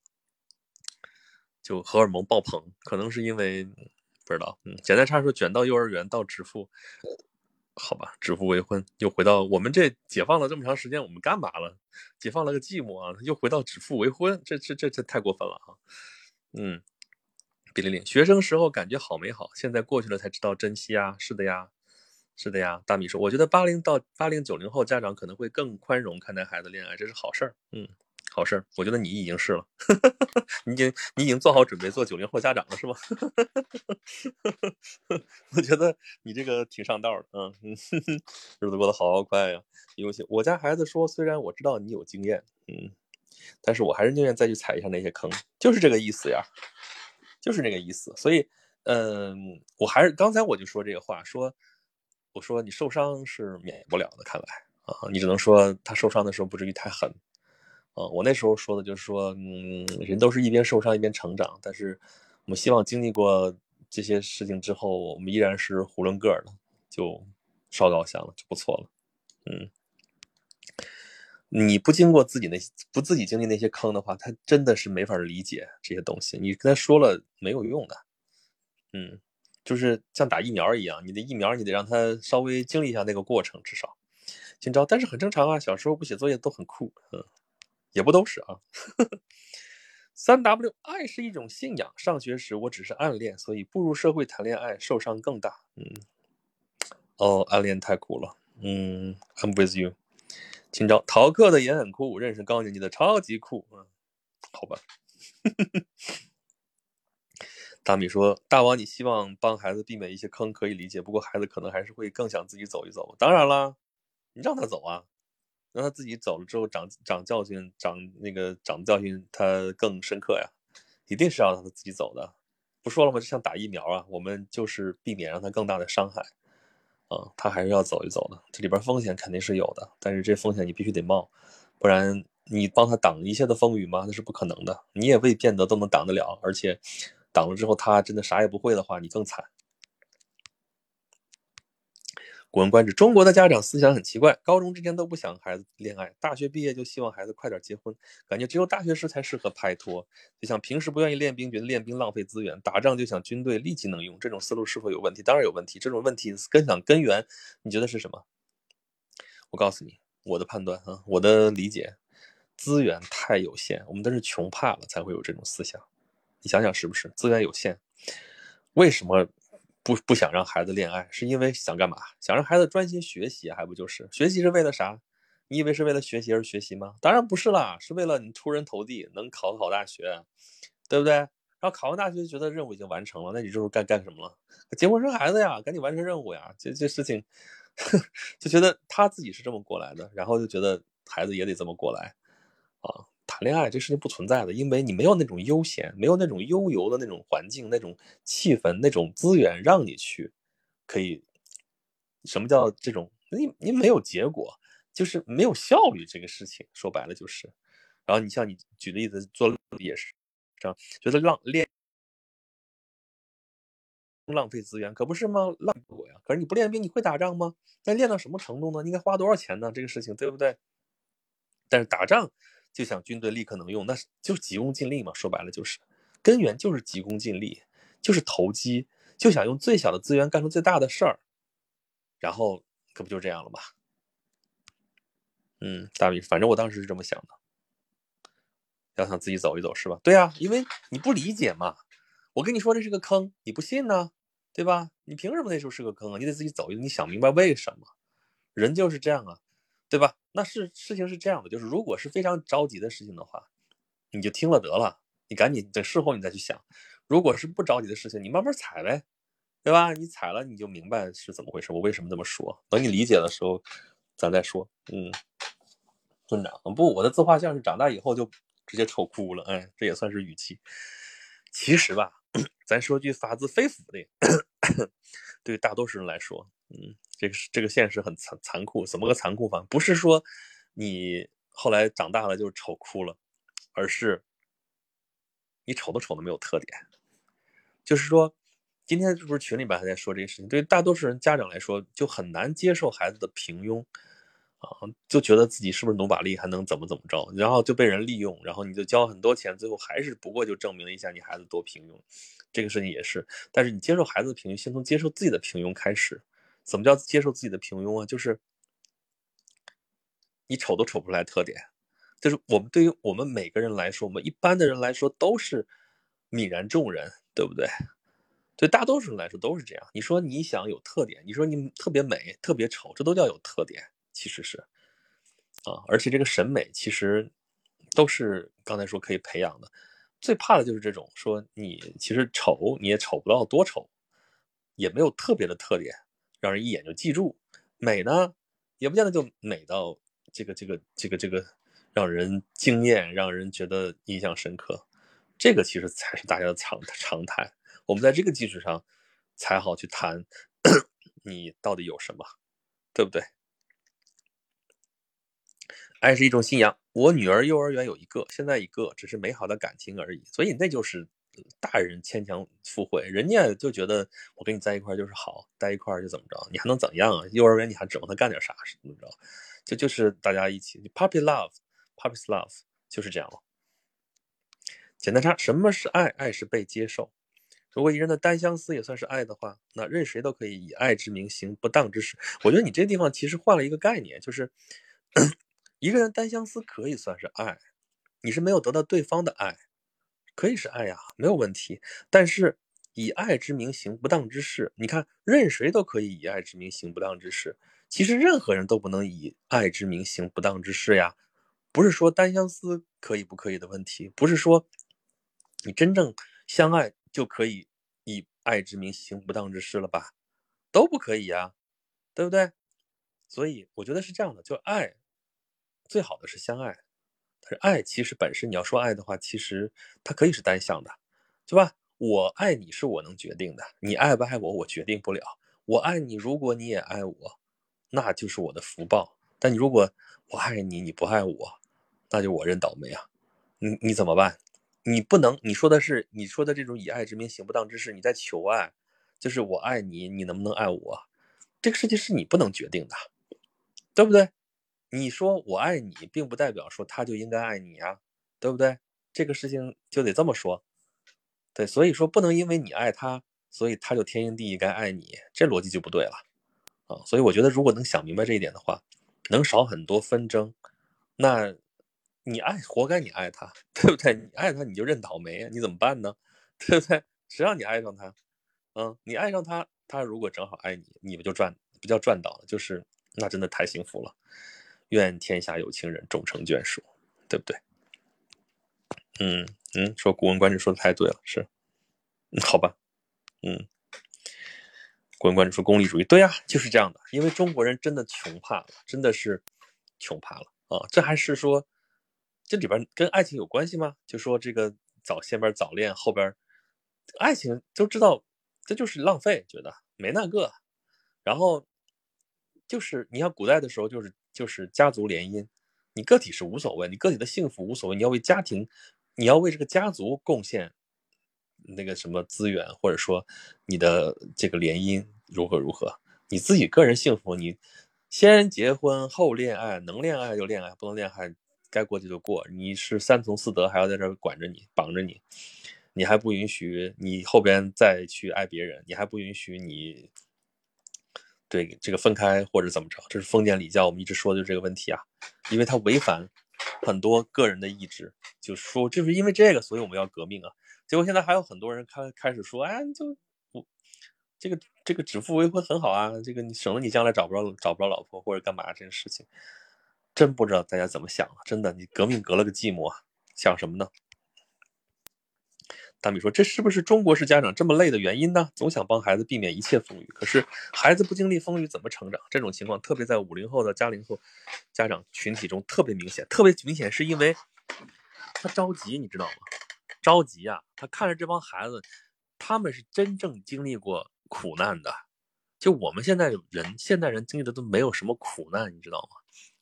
[SPEAKER 1] 就荷尔蒙爆棚，可能是因为不知道。嗯，简单差说，卷到幼儿园到指腹，好吧，指腹为婚，又回到我们这解放了这么长时间，我们干嘛了？解放了个寂寞啊，又回到指腹为婚，这这这这太过分了啊！嗯，比零零，学生时候感觉好美好，现在过去了才知道珍惜啊，是的呀。是的呀，大米说，我觉得八零到八零九零后家长可能会更宽容看待孩子恋爱，这是好事儿。嗯，好事儿。我觉得你已经是了，你已经你已经做好准备做九零后家长了，是吗？我觉得你这个挺上道的。嗯，日子过得好快呀。尤其我家孩子说，虽然我知道你有经验，嗯，但是我还是宁愿再去踩一下那些坑，就是这个意思呀，就是这个意思。所以，嗯，我还是刚才我就说这个话，说。我说你受伤是免不了的，看来啊，你只能说他受伤的时候不至于太狠，啊，我那时候说的就是说，嗯，人都是一边受伤一边成长，但是我们希望经历过这些事情之后，我们依然是囫囵个儿的，就烧高香了，就不错了，嗯，你不经过自己那不自己经历那些坑的话，他真的是没法理解这些东西，你跟他说了没有用的，嗯。就是像打疫苗一样，你的疫苗你得让他稍微经历一下那个过程，至少今朝，但是很正常啊。小时候不写作业都很酷，嗯，也不都是啊。三 W 爱是一种信仰。上学时我只是暗恋，所以步入社会谈恋爱受伤更大。嗯，哦，暗恋太苦了。嗯，I'm with you。今朝逃课的也很酷，认识高年级的超级酷。嗯，好吧。呵 呵大米说：“大王，你希望帮孩子避免一些坑，可以理解。不过孩子可能还是会更想自己走一走。当然了，你让他走啊，让他自己走了之后长长教训，长那个长教训，他更深刻呀。一定是要让他自己走的。不说了吗？就像打疫苗啊，我们就是避免让他更大的伤害。啊，他还是要走一走的。这里边风险肯定是有的，但是这风险你必须得冒，不然你帮他挡一切的风雨吗？那是不可能的。你也未见得都能挡得了，而且。”挡了之后，他真的啥也不会的话，你更惨。古文观止，中国的家长思想很奇怪，高中之前都不想孩子恋爱，大学毕业就希望孩子快点结婚，感觉只有大学时才适合拍拖。就像平时不愿意练兵，觉得练兵浪费资源，打仗就想军队立即能用，这种思路是否有问题？当然有问题。这种问题根想根源，你觉得是什么？我告诉你，我的判断啊，我的理解，资源太有限，我们都是穷怕了才会有这种思想。你想想是不是资源有限？为什么不不想让孩子恋爱？是因为想干嘛？想让孩子专心学习，还不就是学习是为了啥？你以为是为了学习而学习吗？当然不是啦，是为了你出人头地，能考好大学，对不对？然后考完大学觉得任务已经完成了，那你就是干干什么了？结婚生孩子呀，赶紧完成任务呀！这这事情 就觉得他自己是这么过来的，然后就觉得孩子也得这么过来啊。谈恋爱这事情不存在的，因为你没有那种悠闲，没有那种悠游的那种环境、那种气氛、那种资源让你去可以。什么叫这种？你你没有结果，就是没有效率。这个事情说白了就是。然后你像你举的例子做也是这样，觉得浪练浪费资源，可不是吗？浪费我呀！可是你不练兵，你会打仗吗？那练到什么程度呢？应该花多少钱呢？这个事情对不对？但是打仗。就想军队立刻能用，那就急功近利嘛。说白了就是，根源就是急功近利，就是投机，就想用最小的资源干出最大的事儿，然后可不就这样了吗？嗯，大米，反正我当时是这么想的，要想自己走一走是吧？对啊，因为你不理解嘛。我跟你说这是个坑，你不信呢，对吧？你凭什么那时候是个坑啊？你得自己走一走，你想明白为什么？人就是这样啊。对吧？那是事情是这样的，就是如果是非常着急的事情的话，你就听了得了，你赶紧等事后你再去想。如果是不着急的事情，你慢慢踩呗，对吧？你踩了你就明白是怎么回事，我为什么这么说。等你理解的时候，咱再说。嗯，村长不，我的自画像是长大以后就直接丑哭了，哎，这也算是语气。其实吧，咱说句发自肺腑的，对大多数人来说，嗯，这个这个现实很残残酷。怎么个残酷法？不是说你后来长大了就丑哭了，而是你丑都丑的没有特点。就是说，今天是不是群里边还在说这个事情？对大多数人家长来说，就很难接受孩子的平庸。啊，就觉得自己是不是努把力还能怎么怎么着，然后就被人利用，然后你就交很多钱，最后还是不过就证明了一下你孩子多平庸，这个事情也是。但是你接受孩子的平庸，先从接受自己的平庸开始。怎么叫接受自己的平庸啊？就是你丑都丑不出来特点，就是我们对于我们每个人来说，我们一般的人来说都是泯然众人，对不对？对大多数人来说都是这样。你说你想有特点，你说你特别美、特别丑，这都叫有特点。其实是，啊，而且这个审美其实都是刚才说可以培养的。最怕的就是这种说你其实丑你也丑不到多丑，也没有特别的特点，让人一眼就记住。美呢，也不见得就美到这个这个这个这个让人惊艳，让人觉得印象深刻。这个其实才是大家的常常态。我们在这个基础上才好去谈 你到底有什么，对不对？爱是一种信仰。我女儿幼儿园有一个，现在一个，只是美好的感情而已。所以那就是大人牵强附会，人家就觉得我跟你在一块就是好，在一块就怎么着，你还能怎样啊？幼儿园你还指望他干点啥？是怎么着？就就是大家一起，puppy love，puppy love 就是这样了。简单差，什么是爱？爱是被接受。如果一个人的单相思也算是爱的话，那任谁都可以以爱之名行不当之事。我觉得你这地方其实换了一个概念，就是。一个人单相思可以算是爱，你是没有得到对方的爱，可以是爱呀，没有问题。但是以爱之名行不当之事，你看任谁都可以以爱之名行不当之事。其实任何人都不能以爱之名行不当之事呀。不是说单相思可以不可以的问题，不是说你真正相爱就可以以爱之名行不当之事了吧？都不可以呀，对不对？所以我觉得是这样的，就爱。最好的是相爱，爱其实本身，你要说爱的话，其实它可以是单向的，对吧？我爱你是我能决定的，你爱不爱我，我决定不了。我爱你，如果你也爱我，那就是我的福报。但你如果我爱你，你不爱我，那就我认倒霉啊！你你怎么办？你不能，你说的是你说的这种以爱之名行不当之事，你在求爱，就是我爱你，你能不能爱我？这个事情是你不能决定的，对不对？你说我爱你，并不代表说他就应该爱你呀，对不对？这个事情就得这么说，对，所以说不能因为你爱他，所以他就天经地义该爱你，这逻辑就不对了啊。所以我觉得，如果能想明白这一点的话，能少很多纷争。那你爱，活该你爱他，对不对？你爱他，你就认倒霉，你怎么办呢？对不对？谁让你爱上他？嗯，你爱上他，他如果正好爱你，你不就赚，不叫赚到了，就是那真的太幸福了。愿天下有情人终成眷属，对不对？嗯嗯，说《古文观止》说的太对了，是，好吧，嗯，《古文观止》说功利主义，对呀，就是这样的，因为中国人真的穷怕了，真的是穷怕了啊！这还是说这里边跟爱情有关系吗？就说这个早先边早恋，后边爱情都知道，这就是浪费，觉得没那个，然后就是你像古代的时候，就是。就是家族联姻，你个体是无所谓，你个体的幸福无所谓，你要为家庭，你要为这个家族贡献那个什么资源，或者说你的这个联姻如何如何，你自己个人幸福，你先结婚后恋爱，能恋爱就恋爱，不能恋爱该过去就过。你是三从四德，还要在这儿管着你，绑着你，你还不允许你后边再去爱别人，你还不允许你。对这个分开或者怎么着，这是封建礼教，我们一直说的就是这个问题啊，因为它违反很多个人的意志，就说就是因为这个，所以我们要革命啊。结果现在还有很多人开开始说，哎，就我这个这个指腹为婚很好啊，这个你省了你将来找不着找不着老婆或者干嘛这件事情，真不知道大家怎么想啊！真的，你革命革了个寂寞，想什么呢？大米说：“这是不是中国式家长这么累的原因呢？总想帮孩子避免一切风雨，可是孩子不经历风雨怎么成长？这种情况特别在五零后的加零后家长群体中特别明显。特别明显是因为他着急，你知道吗？着急啊！他看着这帮孩子，他们是真正经历过苦难的。就我们现在人，现代人经历的都没有什么苦难，你知道吗？”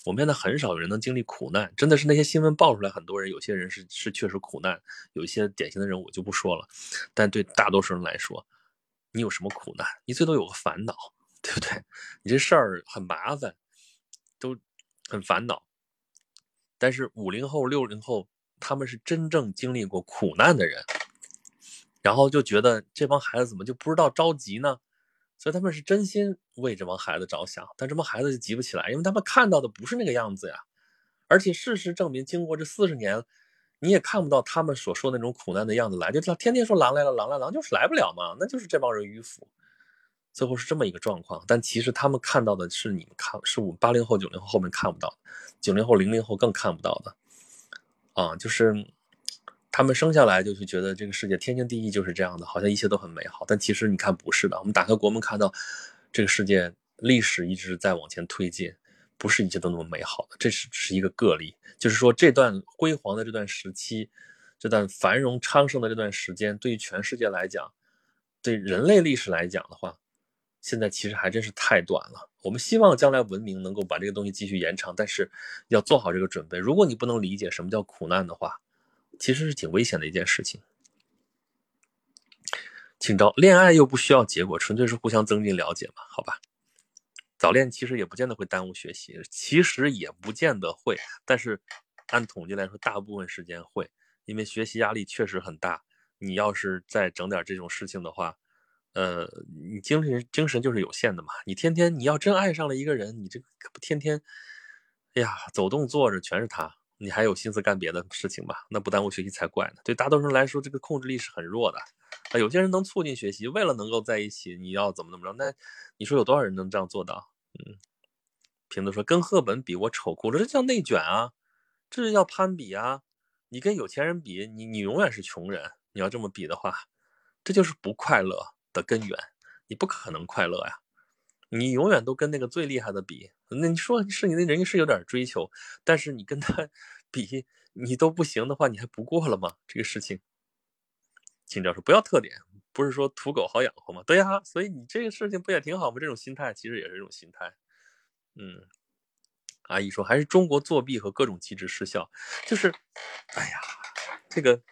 [SPEAKER 1] 我们现在很少有人能经历苦难，真的是那些新闻爆出来，很多人有些人是是确实苦难，有一些典型的人我就不说了。但对大多数人来说，你有什么苦难？你最多有个烦恼，对不对？你这事儿很麻烦，都很烦恼。但是五零后、六零后，他们是真正经历过苦难的人，然后就觉得这帮孩子怎么就不知道着急呢？所以他们是真心为这帮孩子着想，但这帮孩子就急不起来，因为他们看到的不是那个样子呀。而且事实证明，经过这四十年，你也看不到他们所说那种苦难的样子来，就他天天说狼来了，狼来了，狼就是来不了嘛，那就是这帮人迂腐。最后是这么一个状况，但其实他们看到的是你们看，是我们八零后、九零后后面看不到，九零后、零零后更看不到的，啊，就是。他们生下来就是觉得这个世界天经地义就是这样的，好像一切都很美好。但其实你看不是的。我们打开国门看到，这个世界历史一直在往前推进，不是一切都那么美好的。这是是一个个例，就是说这段辉煌的这段时期，这段繁荣昌盛的这段时间，对于全世界来讲，对人类历史来讲的话，现在其实还真是太短了。我们希望将来文明能够把这个东西继续延长，但是要做好这个准备。如果你不能理解什么叫苦难的话，其实是挺危险的一件事情。请招恋爱又不需要结果，纯粹是互相增进了解嘛？好吧，早恋其实也不见得会耽误学习，其实也不见得会。但是按统计来说，大部分时间会，因为学习压力确实很大。你要是再整点这种事情的话，呃，你精神精神就是有限的嘛。你天天你要真爱上了一个人，你这可不天天，哎呀，走动坐着全是他。你还有心思干别的事情吧？那不耽误学习才怪呢。对大多数人来说，这个控制力是很弱的。啊，有些人能促进学习，为了能够在一起，你要怎么怎么着？那你说有多少人能这样做到？嗯，瓶子说跟赫本比我丑哭了，这叫内卷啊，这叫攀比啊。你跟有钱人比，你你永远是穷人。你要这么比的话，这就是不快乐的根源。你不可能快乐呀。你永远都跟那个最厉害的比，那你说是你那人家是有点追求，但是你跟他 比，你都不行的话，你还不过了吗？这个事情，秦教授不要特点，不是说土狗好养活吗？对呀，所以你这个事情不也挺好吗？这种心态其实也是一种心态。嗯，阿姨说还是中国作弊和各种机制失效，就是，哎呀，这个，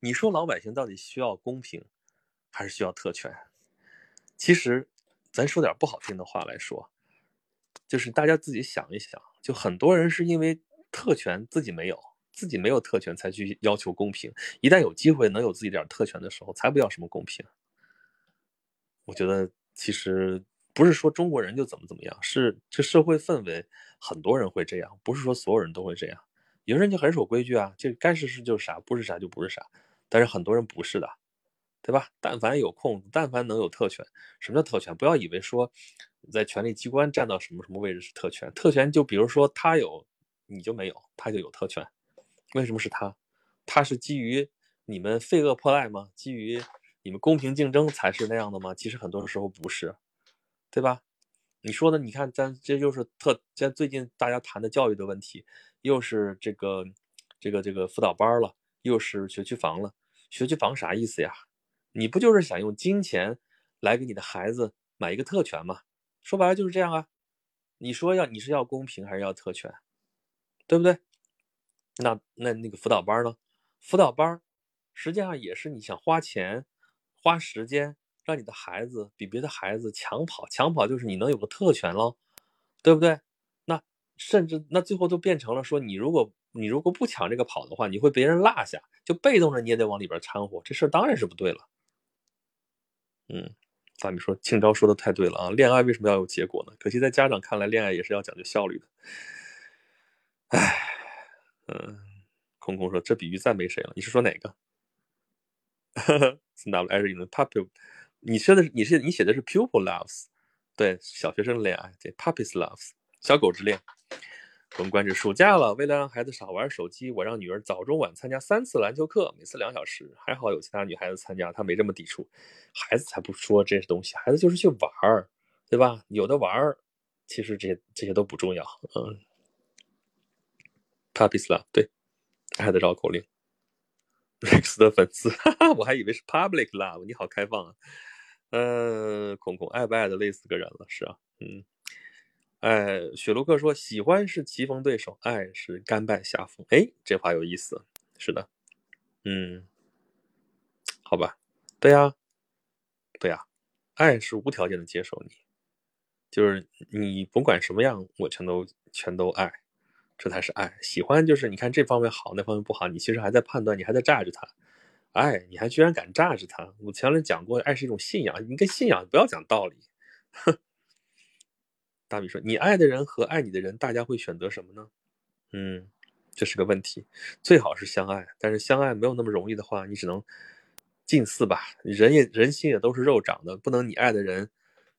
[SPEAKER 1] 你说老百姓到底需要公平，还是需要特权？其实。咱说点不好听的话来说，就是大家自己想一想，就很多人是因为特权自己没有，自己没有特权才去要求公平。一旦有机会能有自己点特权的时候，才不要什么公平。我觉得其实不是说中国人就怎么怎么样，是这社会氛围，很多人会这样，不是说所有人都会这样。有人就很守规矩啊，就该是是就是啥，不是啥就不是啥。但是很多人不是的。对吧？但凡有空，但凡能有特权，什么叫特权？不要以为说在权力机关站到什么什么位置是特权。特权就比如说他有，你就没有，他就有特权。为什么是他？他是基于你们废恶破赖吗？基于你们公平竞争才是那样的吗？其实很多时候不是，对吧？你说的，你看咱这就是特，这最近大家谈的教育的问题，又是这个这个这个辅导班了，又是学区房了。学区房啥意思呀？你不就是想用金钱来给你的孩子买一个特权吗？说白了就是这样啊。你说要你是要公平还是要特权，对不对？那那那个辅导班呢？辅导班实际上也是你想花钱花时间让你的孩子比别的孩子抢跑，抢跑就是你能有个特权喽，对不对？那甚至那最后都变成了说，你如果你如果不抢这个跑的话，你会别人落下，就被动的你也得往里边掺和，这事儿当然是不对了。嗯，大米说庆昭说的太对了啊！恋爱为什么要有结果呢？可惜在家长看来，恋爱也是要讲究效率的。唉，嗯，空空说这比喻再没谁了。你是说哪个？哈哈，W I 是用的 puppy，你说的是你是你写的是 pupil loves，对，小学生恋爱，对，puppies loves，小狗之恋。我们关注暑假了，为了让孩子少玩手机，我让女儿早中晚参加三次篮球课，每次两小时。还好有其他女孩子参加，她没这么抵触。孩子才不说这些东西，孩子就是去玩儿，对吧？有的玩儿，其实这些这些都不重要。嗯，Puppy Love，对，爱的绕口令。Rex 的粉丝，哈哈，我还以为是 Public Love，你好开放啊。嗯，孔孔爱不爱的累死个人了，是啊，嗯。哎，雪卢克说：“喜欢是棋逢对手，爱是甘拜下风。”哎，这话有意思。是的，嗯，好吧，对呀，对呀，爱是无条件的接受你，就是你甭管什么样，我全都全都爱，这才是爱。喜欢就是你看这方面好，那方面不好，你其实还在判断，你还在炸着他。爱，你还居然敢炸着他？我前面讲过，爱是一种信仰，你跟信仰不要讲道理，哼。大米说：“你爱的人和爱你的人，大家会选择什么呢？”嗯，这是个问题。最好是相爱，但是相爱没有那么容易的话，你只能近似吧。人也人心也都是肉长的，不能你爱的人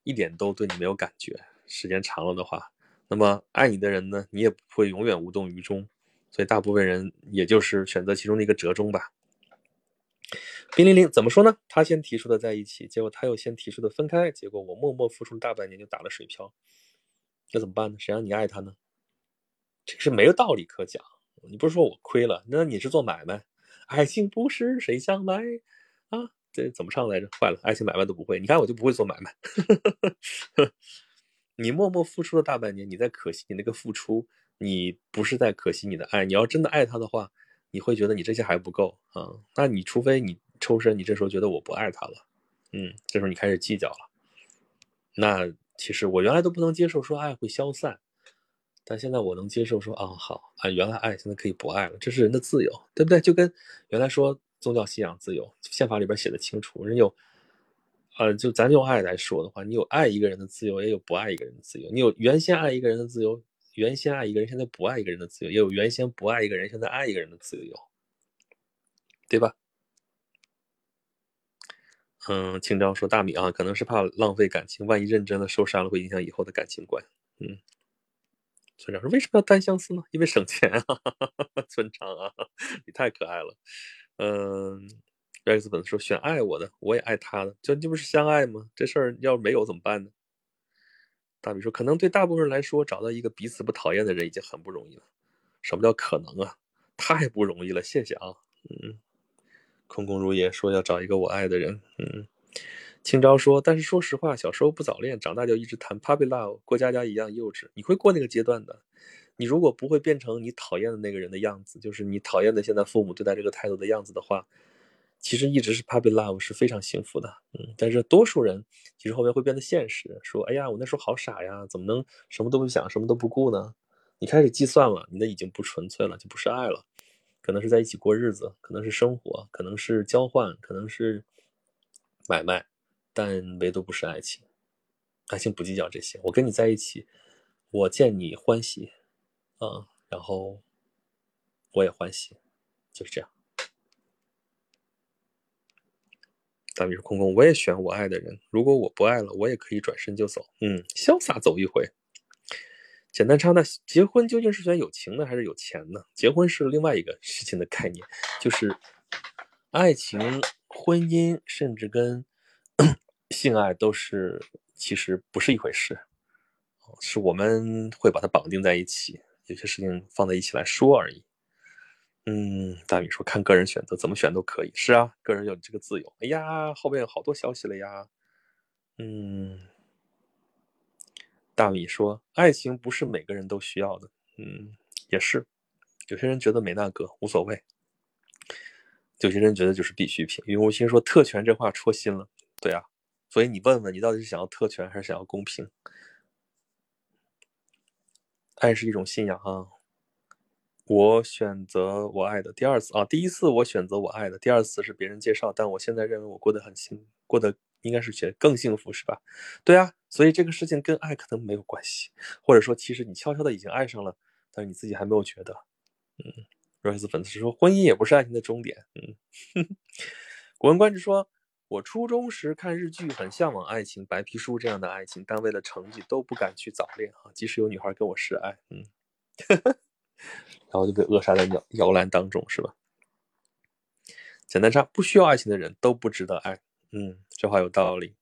[SPEAKER 1] 一点都对你没有感觉。时间长了的话，那么爱你的人呢，你也不会永远无动于衷。所以大部分人也就是选择其中的一个折中吧。冰凌凌怎么说呢？他先提出的在一起，结果他又先提出的分开，结果我默默付出了大半年就打了水漂。那怎么办呢？谁让你爱他呢？这是没有道理可讲。你不是说我亏了？那你是做买卖？爱情不是谁想买啊？这怎么唱来着？坏了，爱情买卖都不会。你看我就不会做买卖。你默默付出了大半年，你在可惜你那个付出，你不是在可惜你的爱。你要真的爱他的话，你会觉得你这些还不够啊。那你除非你抽身，你这时候觉得我不爱他了，嗯，这时候你开始计较了，那。其实我原来都不能接受说爱会消散，但现在我能接受说啊好啊，原来爱现在可以不爱了，这是人的自由，对不对？就跟原来说宗教信仰自由，宪法里边写的清楚，人有，呃，就咱用爱来说的话，你有爱一个人的自由，也有不爱一个人的自由。你有原先爱一个人的自由，原先爱一个人现在不爱一个人的自由，也有原先不爱一个人现在爱一个人的自由，对吧？嗯，青椒说大米啊，可能是怕浪费感情，万一认真的受伤了，会影响以后的感情观。嗯，村长说为什么要单相思呢？因为省钱啊。哈 哈村长啊，你太可爱了。嗯，Rex 粉丝说选爱我的，我也爱他的，这这不是相爱吗？这事儿要没有怎么办呢？大米说可能对大部分人来说，找到一个彼此不讨厌的人已经很不容易了。什么叫可能啊？太不容易了。谢谢啊。嗯。空空如也说要找一个我爱的人，嗯，清朝说，但是说实话，小时候不早恋，长大就一直谈 puppy love，过家家一样幼稚。你会过那个阶段的，你如果不会变成你讨厌的那个人的样子，就是你讨厌的现在父母对待这个态度的样子的话，其实一直是 puppy love 是非常幸福的，嗯。但是多数人其实后面会变得现实，说，哎呀，我那时候好傻呀，怎么能什么都不想，什么都不顾呢？你开始计算了，你的已经不纯粹了，就不是爱了。可能是在一起过日子，可能是生活，可能是交换，可能是买卖，但唯独不是爱情。爱情不计较这些，我跟你在一起，我见你欢喜，嗯，然后我也欢喜，就是这样。大米说空空，我也选我爱的人，如果我不爱了，我也可以转身就走，嗯，潇洒走一回。简单唱，那结婚究竟是选有情呢，还是有钱呢？结婚是另外一个事情的概念，就是爱情、婚姻，甚至跟 性爱都是其实不是一回事，是我们会把它绑定在一起，有些事情放在一起来说而已。嗯，大米说看个人选择，怎么选都可以。是啊，个人有这个自由。哎呀，后面有好多消息了呀。嗯。大米说：“爱情不是每个人都需要的，嗯，也是，有些人觉得没那个无所谓，有些人觉得就是必需品。”云无心说：“特权这话戳心了，对啊，所以你问问你到底是想要特权还是想要公平？爱是一种信仰啊，我选择我爱的第二次啊，第一次我选择我爱的，第二次是别人介绍，但我现在认为我过得很幸，过得。”应该是觉得更幸福是吧？对啊，所以这个事情跟爱可能没有关系，或者说其实你悄悄的已经爱上了，但是你自己还没有觉得。嗯，罗斯粉丝说婚姻也不是爱情的终点。嗯，古文观止说，我初中时看日剧很向往爱情，白皮书这样的爱情，但为了成绩都不敢去早恋啊，即使有女孩跟我示爱。嗯，然后就被扼杀在摇摇篮当中，是吧？简单差，不需要爱情的人都不值得爱。嗯，这话有道理。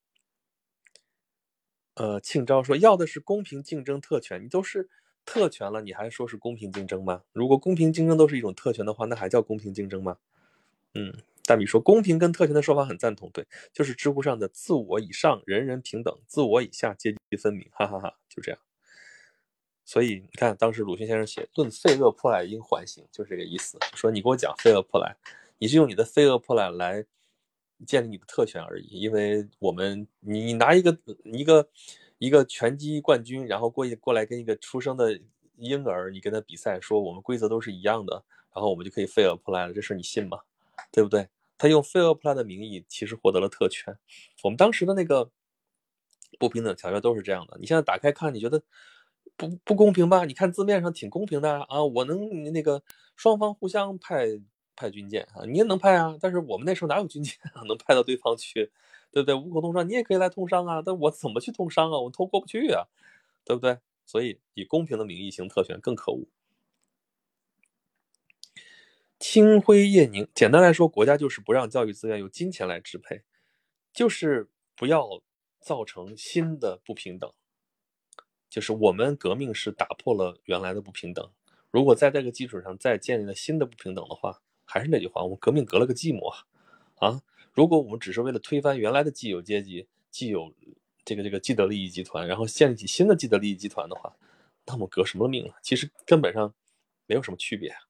[SPEAKER 1] 呃，庆昭说要的是公平竞争特权，你都是特权了，你还说是公平竞争吗？如果公平竞争都是一种特权的话，那还叫公平竞争吗？嗯，大米说公平跟特权的说法很赞同，对，就是知乎上的自我以上人人平等，自我以下阶级分明，哈哈哈，就这样。所以你看，当时鲁迅先生写“论废恶破赖应缓刑”，就是这个意思，说你给我讲废恶破赖，你是用你的废恶破赖来。建立你的特权而已，因为我们你拿一个一个一个拳击冠军，然后过去过来跟一个出生的婴儿，你跟他比赛，说我们规则都是一样的，然后我们就可以 fair play 了，这事你信吗？对不对？他用 fair play 的名义，其实获得了特权。我们当时的那个不平等条约都是这样的。你现在打开看，你觉得不不公平吧？你看字面上挺公平的啊，我能那个双方互相派。派军舰啊，你也能派啊，但是我们那时候哪有军舰啊，能派到对方去，对不对？五口通商，你也可以来通商啊，但我怎么去通商啊？我通过不去啊，对不对？所以以公平的名义行特权更可恶。清辉夜宁，简单来说，国家就是不让教育资源由金钱来支配，就是不要造成新的不平等。就是我们革命是打破了原来的不平等，如果在这个基础上再建立了新的不平等的话。还是那句话，我们革命革了个寂寞啊！如果我们只是为了推翻原来的既有阶级、既有这个这个既得利益集团，然后建立起新的既得利益集团的话，那我们革什么命啊？其实根本上没有什么区别啊！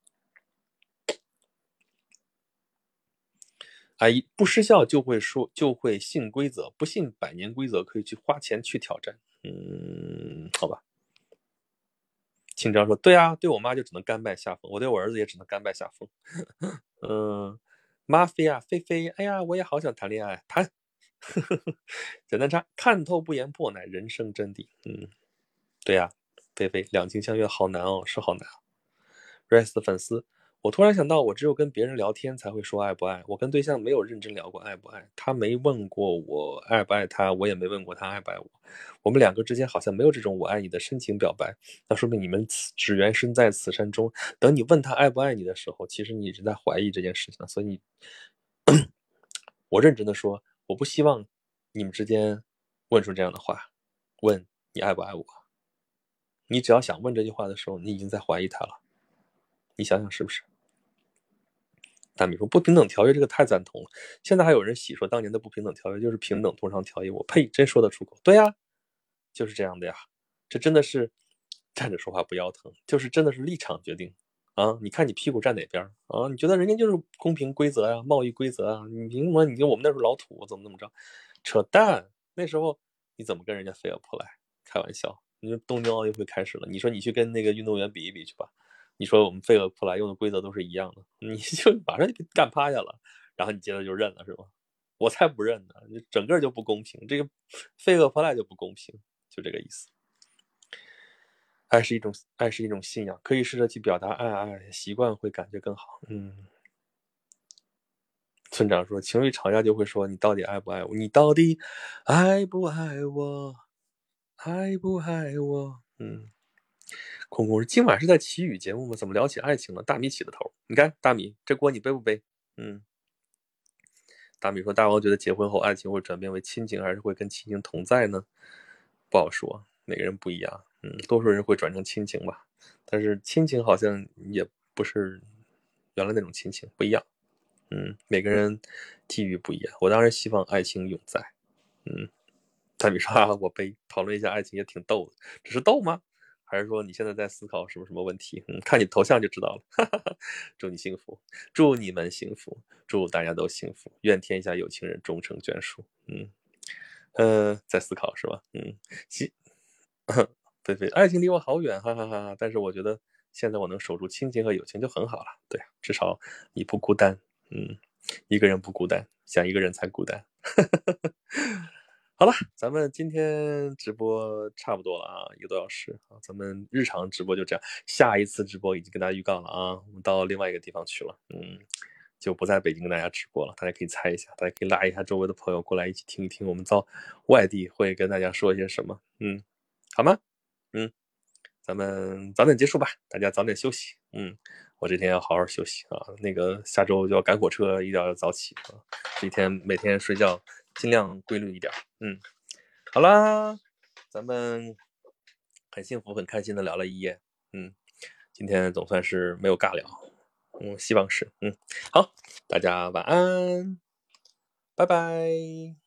[SPEAKER 1] 哎，不失效就会说就会信规则，不信百年规则可以去花钱去挑战。嗯，好吧。清章说：“对啊，对我妈就只能甘拜下风，我对我儿子也只能甘拜下风。嗯，妈菲啊，菲菲，哎呀，我也好想谈恋爱，谈。简单差，看透不言破乃人生真谛。嗯，对呀，菲菲，两情相悦好难哦，是好难。Rise 的粉丝。”我突然想到，我只有跟别人聊天才会说爱不爱。我跟对象没有认真聊过爱不爱，他没问过我爱不爱他，我也没问过他爱不爱我。我们两个之间好像没有这种我爱你的深情表白，那说明你们只缘身在此山中。等你问他爱不爱你的时候，其实你一直在怀疑这件事情。所以，我认真的说，我不希望你们之间问出这样的话，问你爱不爱我。你只要想问这句话的时候，你已经在怀疑他了。你想想是不是？大米说不平等条约这个太赞同了。现在还有人洗说当年的不平等条约就是平等通商条约，我呸，真说得出口。对呀，就是这样的呀。这真的是站着说话不腰疼，就是真的是立场决定啊。你看你屁股站哪边啊？你觉得人家就是公平规则呀，贸易规则啊？你凭什么？你我们那时候老土，怎么怎么着？扯淡！那时候你怎么跟人家飞蛾扑来？开玩笑！你说东京奥运会开始了，你说你去跟那个运动员比一比去吧。你说我们费厄普莱用的规则都是一样的，你 就马上就给干趴下了，然后你接着就认了是吧？我才不认呢！你整个就不公平，这个费厄普莱就不公平，就这个意思。爱是一种爱是一种信仰，可以试着去表达爱爱，习惯会感觉更好。嗯。村长说，情侣吵架就会说你到底爱不爱我？你到底爱不爱我？爱不爱我？嗯。空空说：“今晚是在祈雨节目吗？怎么聊起爱情了？”大米起的头，你看大米这锅你背不背？嗯，大米说：“大王觉得结婚后爱情会转变为亲情，还是会跟亲情同在呢？”不好说，每个人不一样。嗯，多数人会转成亲情吧，但是亲情好像也不是原来那种亲情，不一样。嗯，每个人际遇不一样。我当然希望爱情永在。嗯，大米说：“啊，我背。”讨论一下爱情也挺逗的，只是逗吗？还是说你现在在思考什么什么问题？嗯，看你头像就知道了。祝你幸福，祝你们幸福，祝大家都幸福，愿天下有情人终成眷属。嗯，呃，在思考是吧？嗯，行。菲菲，爱情离我好远，哈哈哈哈。但是我觉得现在我能守住亲情和友情就很好了。对，至少你不孤单。嗯，一个人不孤单，想一个人才孤单。好了，咱们今天直播差不多了啊，一个多小时啊，咱们日常直播就这样。下一次直播已经跟大家预告了啊，我们到另外一个地方去了，嗯，就不在北京跟大家直播了。大家可以猜一下，大家可以拉一下周围的朋友过来一起听一听，我们到外地会跟大家说一些什么，嗯，好吗？嗯。咱们早点结束吧，大家早点休息。嗯，我这天要好好休息啊，那个下周就要赶火车，一定要早起啊。这一天每天睡觉尽量规律一点。嗯，好啦，咱们很幸福、很开心的聊了一夜。嗯，今天总算是没有尬聊。嗯，希望是。嗯，好，大家晚安，拜拜。